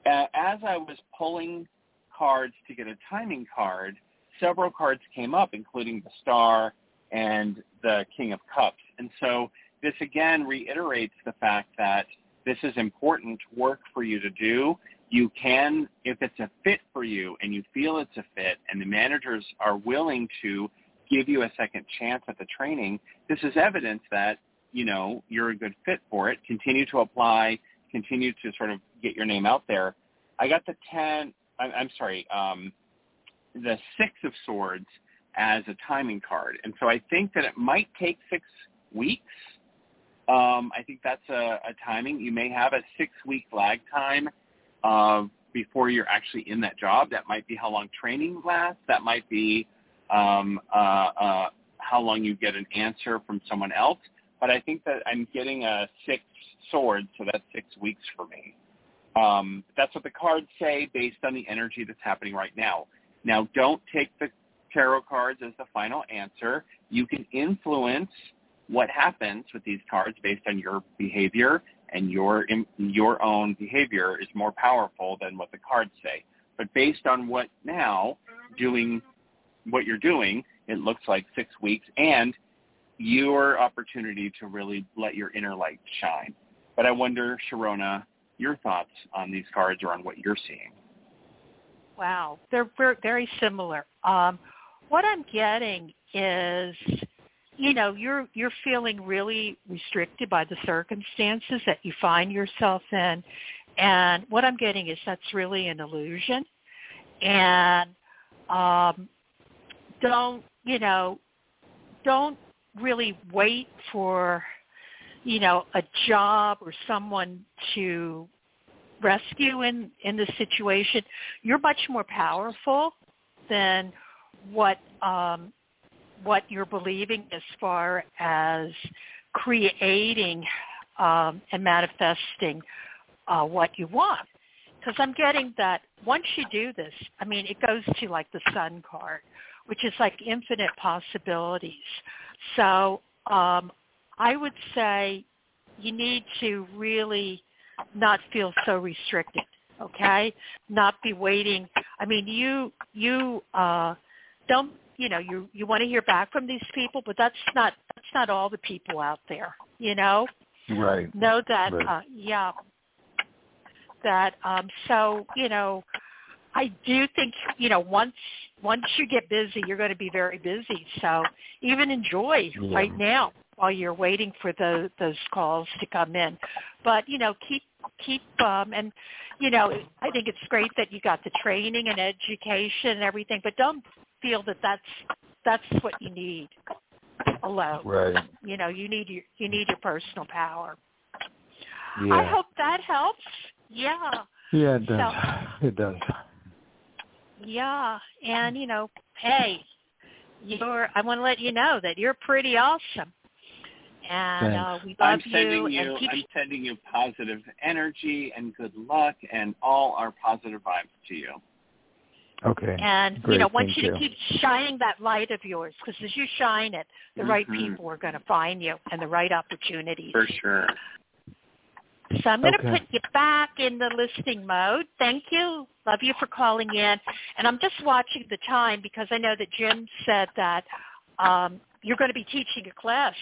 Uh, as I was pulling cards to get a timing card, several cards came up, including the Star and the King of Cups. And so this again reiterates the fact that this is important work for you to do. You can, if it's a fit for you and you feel it's a fit and the managers are willing to give you a second chance at the training, this is evidence that, you know, you're a good fit for it. Continue to apply, continue to sort of get your name out there. I got the ten. I'm, I'm sorry, um, the six of swords as a timing card, and so I think that it might take six weeks. Um, I think that's a, a timing. You may have a six-week lag time uh, before you're actually in that job. That might be how long training lasts. That might be um, uh, uh, how long you get an answer from someone else. But I think that I'm getting a six swords, so that's six weeks for me. Um, that's what the cards say based on the energy that's happening right now. Now, don't take the tarot cards as the final answer. You can influence what happens with these cards based on your behavior, and your your own behavior is more powerful than what the cards say. But based on what now doing what you're doing, it looks like six weeks and your opportunity to really let your inner light shine. But I wonder, Sharona, your thoughts on these cards or on what you're seeing. Wow, they're very similar. Um, what I'm getting is, you know, you're you're feeling really restricted by the circumstances that you find yourself in, and what I'm getting is that's really an illusion, and um, don't you know, don't really wait for you know, a job or someone to rescue in in the situation, you're much more powerful than what um, what you're believing as far as creating um, and manifesting uh, what you want. Because I'm getting that once you do this, I mean, it goes to like the sun card, which is like infinite possibilities. So um, I would say you need to really not feel so restricted, okay? Not be waiting. I mean, you you uh don't, you know, you you want to hear back from these people, but that's not that's not all the people out there, you know? Right. Know that right. uh yeah. That um so, you know, I do think, you know, once once you get busy, you're going to be very busy. So even enjoy yeah. right now while you're waiting for the, those calls to come in. But you know, keep keep um and you know i think it's great that you got the training and education and everything but don't feel that that's that's what you need alone Right. you know you need your you need your personal power Yeah. i hope that helps yeah Yeah, it does. It does. yeah and you know hey you're i want to let you know that you're pretty awesome and uh, we love I'm sending you, you, and keep I'm sending you positive energy and good luck and all our positive vibes to you. Okay. And Great, you know, want thank you to you. keep shining that light of yours, because as you shine it, the right Mhm. people are going to find you and the right opportunities. For sure. So I'm going to Okay. put you back in the listening mode. Thank you. Love you for calling in. And I'm just watching the time because I know that Jim said that um, you're going to be teaching a class.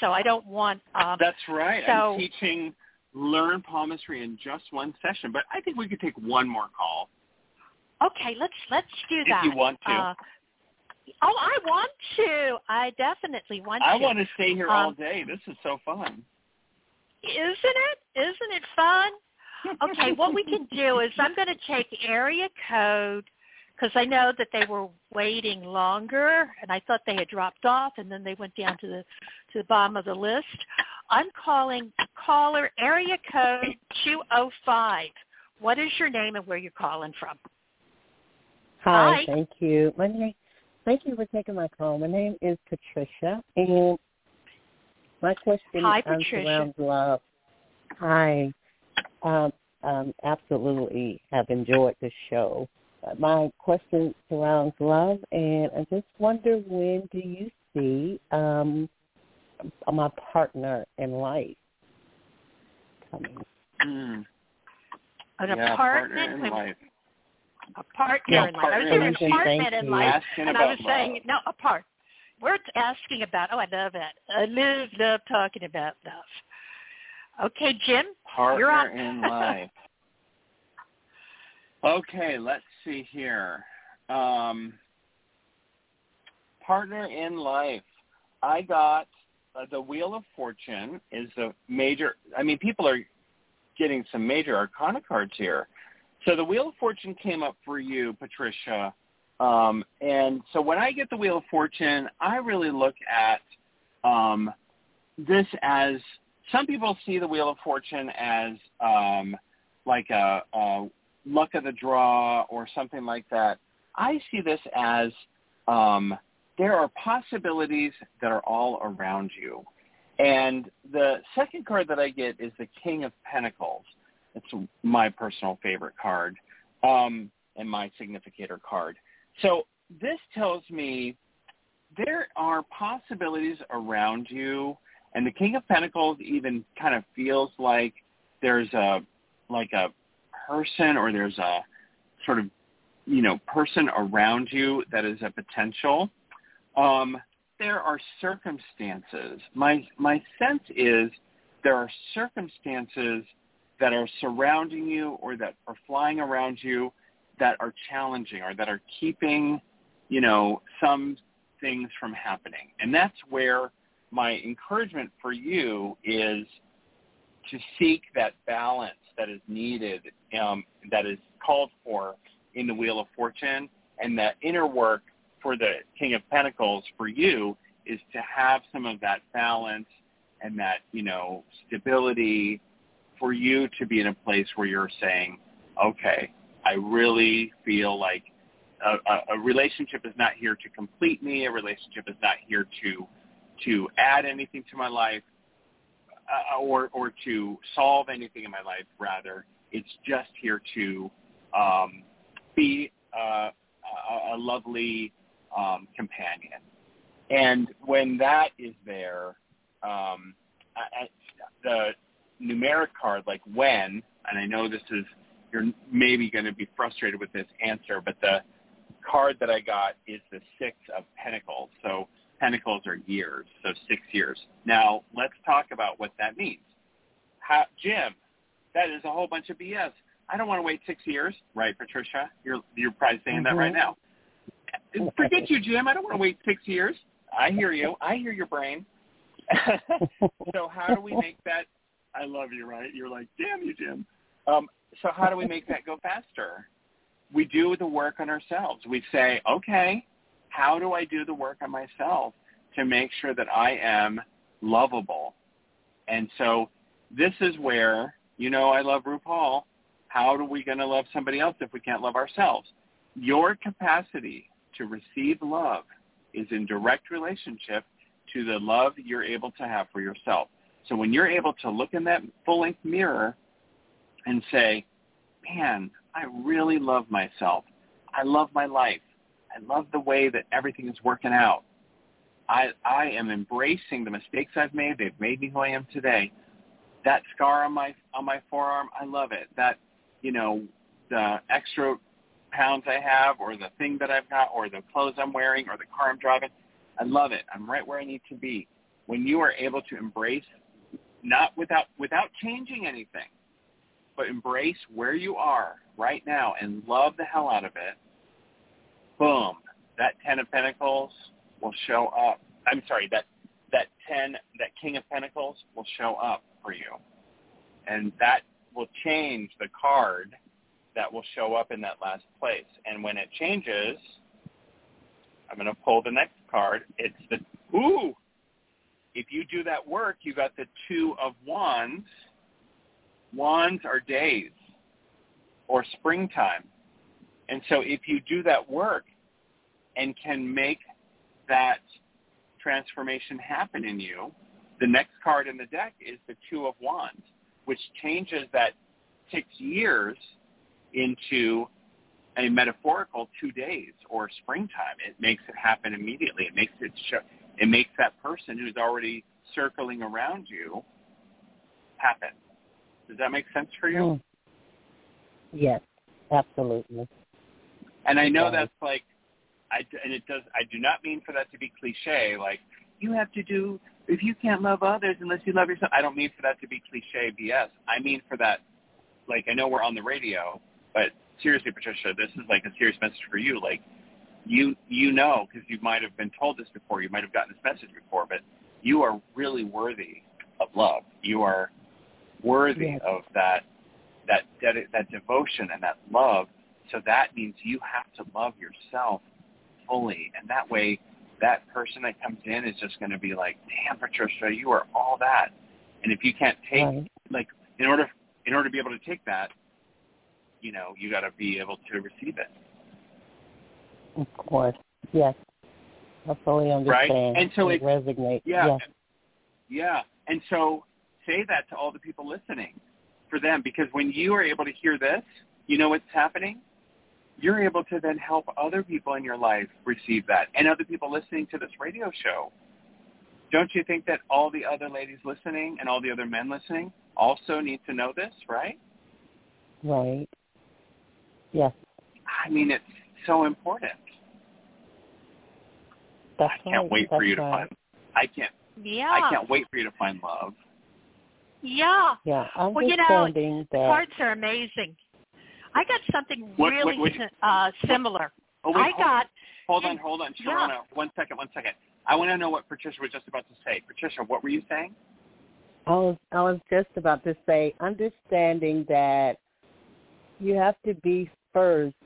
So I don't want. Um, That's right. So- I'm teaching learn palmistry in just one session, but I think we could take one more call okay, let's let's do if that. If you want to. Uh, oh, I want to. I definitely want I to. I want to stay here all Um, day. This is so fun. Isn't it? Isn't it fun? Okay, what we can do is I'm going to take area code because I know that they were waiting longer, and I thought they had dropped off, and then they went down to the to the bottom of the list. I'm calling caller area code 205. What is your name and where you're calling from? Hi, Hi. thank you. My name, thank you for taking my call. My name is Patricia, and my question Hi, Patricia. surrounds love. Hi, um, um, absolutely have enjoyed the show. Uh, My question surrounds love, and I just wonder when do you see um, my partner in life coming? Mm. An yeah, apartment, partner in life. a partner Yeah, in life. I was saying in an apartment Thank in you. life, Asking and I was saying love. no apart. We're asking about. Oh, I love it. I love love talking about love. Okay, Jim, you're Partner up. in life. Okay, let's see here. Um, partner in life. I got uh, the Wheel of Fortune is a major. I mean, people are getting some major Arcana cards here. So the Wheel of Fortune came up for you, Patricia. Um, and so when I get the Wheel of Fortune, I really look at um, this as some people see the Wheel of Fortune as um, like a, a luck of the draw or something like that. I see this as um, there are possibilities that are all around you. And the second card that I get is the King of Pentacles. It's my personal favorite card um, and my significator card. So this tells me there are possibilities around you, and the King of Pentacles even kind of feels like there's a like a person or there's a sort of you know person around you that is a potential. Um, there are circumstances. My my sense is there are circumstances that are surrounding you or that are flying around you that are challenging or that are keeping, you know, some things from happening. And that's where my encouragement for you is to seek that balance that is needed, um, that is called for in the Wheel of Fortune, and that inner work for the King of Pentacles for you is to have some of that balance and that, you know, stability for you to be in a place where you're saying, okay, I really feel like a, a, a relationship is not here to complete me. A relationship is not here to to add anything to my life uh, or or to solve anything in my life. Rather, it's just here to um, be uh, a, a lovely um, companion. And when that is there, um, I, the numeric card, like when, and I know this is, you're maybe going to be frustrated with this answer, but the card that I got is the Six of Pentacles. So Pentacles are years, so six years. Now, let's talk about what that means. How, Jim, that is a whole bunch of BS. I don't want to wait six years, right, Patricia? You're you're probably saying that right now. Forget you, Jim. I don't want to wait six years. I hear you. I hear your brain. so how do we make that? I love you, right? You're like, damn you, Jim. Um, so how do we make that go faster? We do the work on ourselves. We say, okay, how do I do the work on myself to make sure that I am lovable? And so this is where, you know, I love RuPaul. How are we going to love somebody else if we can't love ourselves? Your capacity to receive love is in direct relationship to the love you're able to have for yourself. So when you're able to look in that full-length mirror and say, man, I really love myself. I love my life. I love the way that everything is working out. I, I am embracing the mistakes I've made. They've made me who I am today. That scar on my on my forearm, I love it. That, you know, the extra pounds I have or the thing that I've got or the clothes I'm wearing or the car I'm driving, I love it. I'm right where I need to be. When you are able to embrace not without without changing anything, but embrace where you are right now and love the hell out of it, boom, that Ten of Pentacles will show up. I'm sorry, that that ten, that King of Pentacles will show up for you, and that will change the card that will show up in that last place. And when it changes, I'm going to pull the next card. It's the ooh. If you do that work, you got the two of wands. Wands are days or springtime. And so if you do that work and can make that transformation happen in you, the next card in the deck is the Two of Wands, which changes that six years into a metaphorical two days or springtime. It makes it happen immediately. It makes it show, it makes that person who's already circling around you happen. Does that make sense for you? Mm. Yes, absolutely. And I know that's like, I and it does. I do not mean for that to be cliche. Like you have to do if you can't love others unless you love yourself. I don't mean for that to be cliche BS. I mean for that. Like I know we're on the radio, but seriously, Patricia, this is like a serious message for you. Like you you know because you might have been told this before. You might have gotten this message before, but you are really worthy of love. You are worthy yes. of that that that that devotion and that love. So that means you have to love yourself fully, and that way, that person that comes in is just going to be like, "Damn, Patricia, you are all that." And if you can't take right. like in order in order to be able to take that, you know, you got to be able to receive it. Of course, yes, I fully understand. Right, and so it, resonates. Yeah, yes. yeah, and so say that to all the people listening for them because when you are able to hear this, you know what's happening? You're able to then help other people in your life receive that and other people listening to this radio show. Don't you think that all the other ladies listening and all the other men listening also need to know this, right? Right. Yes. I mean, it's so important. That's I can't right. wait That's for you to right. find. I can't. Yeah. I can't wait for you to find love. Yeah. Yeah, well, you know, understanding that. cards are amazing. I got something What- really what- what- uh, similar. Oh, wait, I hold, got. hold on, hold on, Yeah. One second, one second. I want to know what Patricia was just about to say. Patricia, what were you saying? I was I was just about to say, understanding that you have to be first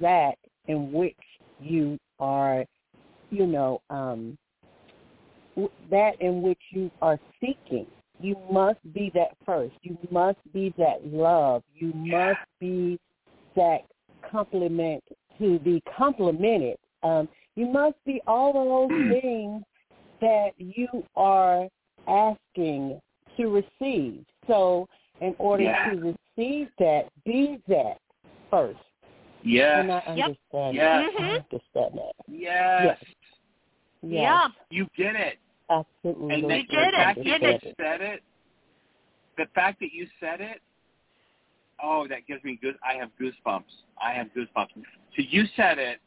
that in which you are, you know, um, that in which you are seeking. You must be that first. You must be that love. You must be that compliment to be complimented. Um, you must be all those things that you are asking to receive. So in order Yeah. to receive that, be that first. Yes. And I Yep. understand Yes. that. I understand that. Yes. Yes. Yeah. You get it. Absolutely. And the, You did the it. fact You that did you said it, the fact that you said it, oh, that gives me goose. I have goosebumps. I have goosebumps. So you said it.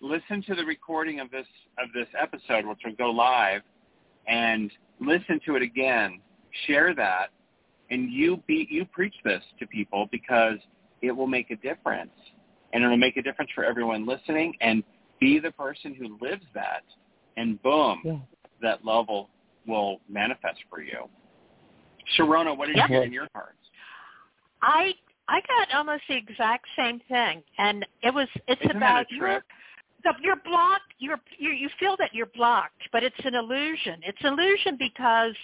Listen to the recording of this of this episode, which will go live, and listen to it again. Share that, and you be you preach this to people because it will make a difference, and it'll make a difference for everyone listening. And be the person who lives that, and boom, Yeah. that love will, will manifest for you. Sharonah, what did Yep. you get in your cards? I I got almost the exact same thing, and it was it's Isn't about that a your you're blocked. You're you you feel that you're blocked, but it's an illusion. It's an illusion because,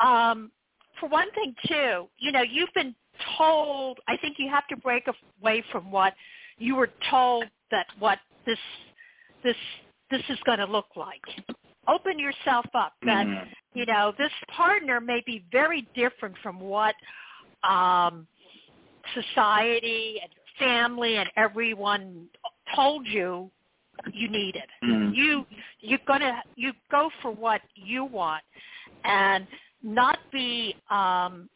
um, for one thing, too, you know, you've been told. I think you have to break away from what you were told that what this this this is going to look like. Open yourself up. That Mhm. you know this partner may be very different from what um, society and family and everyone told you you needed. Mhm. You you're gonna you go for what you want and not be um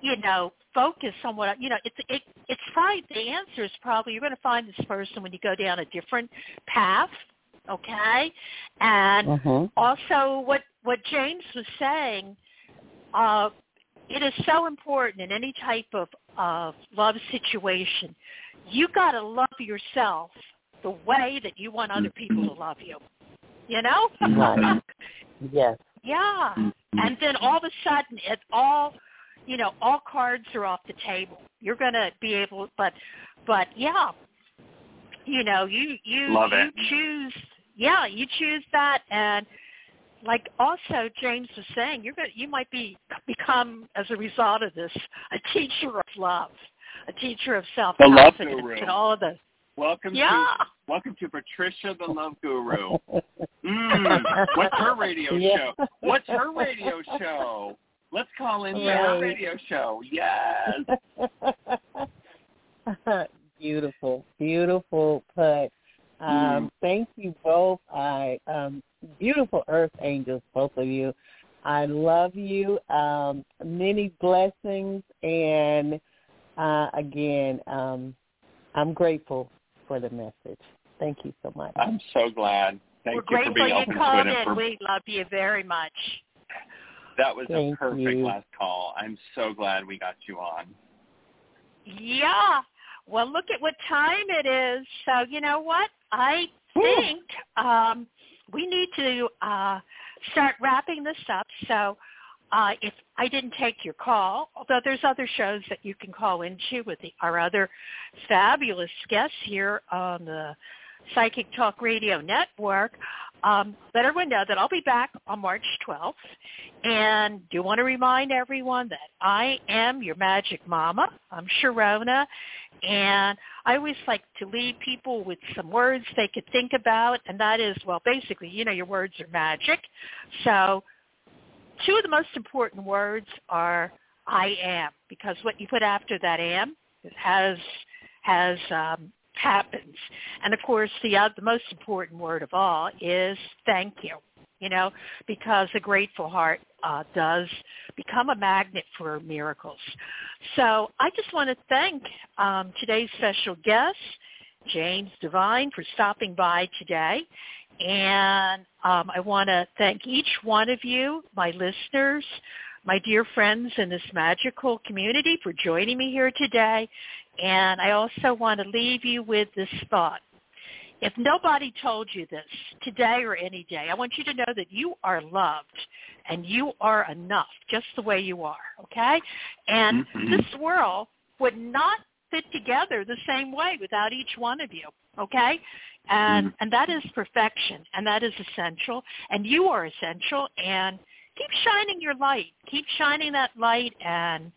you know focus on what you know it's it it's probably the answer is probably you're going to find this person when you go down a different path okay and Mm-hmm. also what what James was saying uh it is so important in any type of of love situation you got to love yourself the way that you want other people to love you you know Right. Yes. yeah and then all of a sudden it all you know all cards are off the table you're going to be able but but yeah you know you you Love you it. choose yeah you choose that and like also James was saying you're going to you might be become as a result of this a teacher of love a teacher of self The love confidence guru. and all of the Welcome yeah to welcome to Patricia the Love Guru. Mm, what's her radio Yeah. show? What's her radio show? Let's call in for Right. her radio show. Yes. beautiful, beautiful put. Um, Mm. Thank you both. I um, beautiful Earth Angels, both of you. I love you. Um, many blessings, and uh, again, um, I'm grateful for the message. Thank you so much. I'm so glad. Thank we're you for grateful being you open to called it. and in for- we love you very much that was a perfect you. last call. I'm so glad we got you on. Yeah. Well, look at what time it is. So you know what? I think um, we need to uh, start wrapping this up. So uh, if I didn't take your call, although there's other shows that you can call into with the, our other fabulous guests here on the Psychic Talk Radio Network, um, let everyone know that I'll be back on March 12th. And do want to remind everyone that I am your magic mama. I'm Sharonah. And I always like to leave people with some words they could think about. And that is, well, basically, you know, your words are magic. So two of the most important words are I am, because what you put after that am has has um, happens. And of course, the uh, the most important word of all is thank you. You know, because a grateful heart uh, does become a magnet for miracles. So I just want to thank um, today's special guest, James Divine, for stopping by today. And um, I want to thank each one of you, my listeners, my dear friends in this magical community for joining me here today. And I also want to leave you with this thought. If nobody told you this today or any day, I want you to know that you are loved and you are enough just the way you are, okay? And Mhm. this world would not fit together the same way without each one of you, okay? And Mhm. and that is perfection and that is essential and you are essential and keep shining your light. Keep shining that light and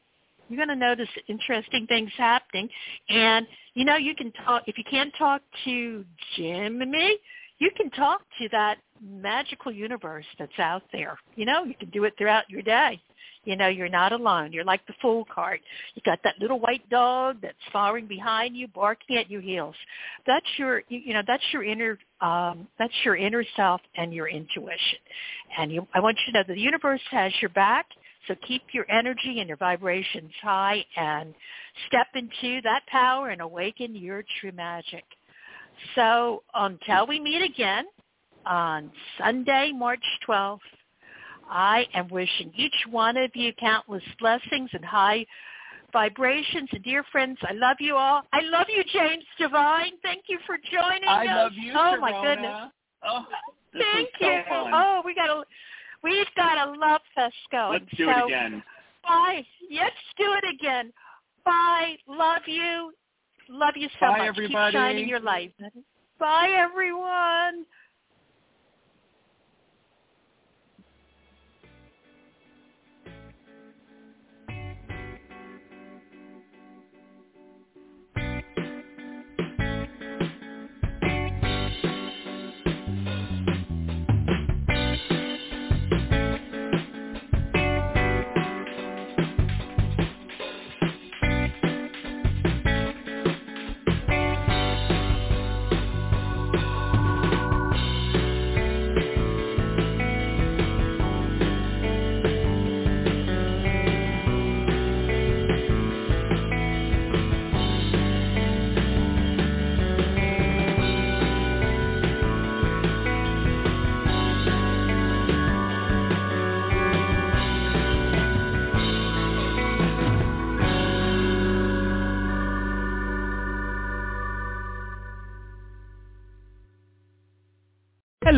you're going to notice interesting things happening. And, you know, you can talk, if you can't talk to Jim and me, you can talk to that magical universe that's out there. You know, you can do it throughout your day. You know, you're not alone. You're like the fool card. You got that little white dog that's following behind you, barking at your heels. That's your, you know, that's your inner, um, that's your inner self and your intuition. And you, I want you to know that the universe has your back. So keep your energy and your vibrations high and step into that power and awaken your true magic. So until we meet again on Sunday, March 12th, I am wishing each one of you countless blessings and high vibrations. And dear friends, I love you all. I love you, James Divine. Thank you for joining I us. love you, Oh my goodness. Oh, Thank so you. Oh, we got a we've got a love fest going. Let's do so it again. Bye. Let's do it again. Bye. Love you. Love you so Bye, much. everybody. Keep shining your light. Bye, everyone.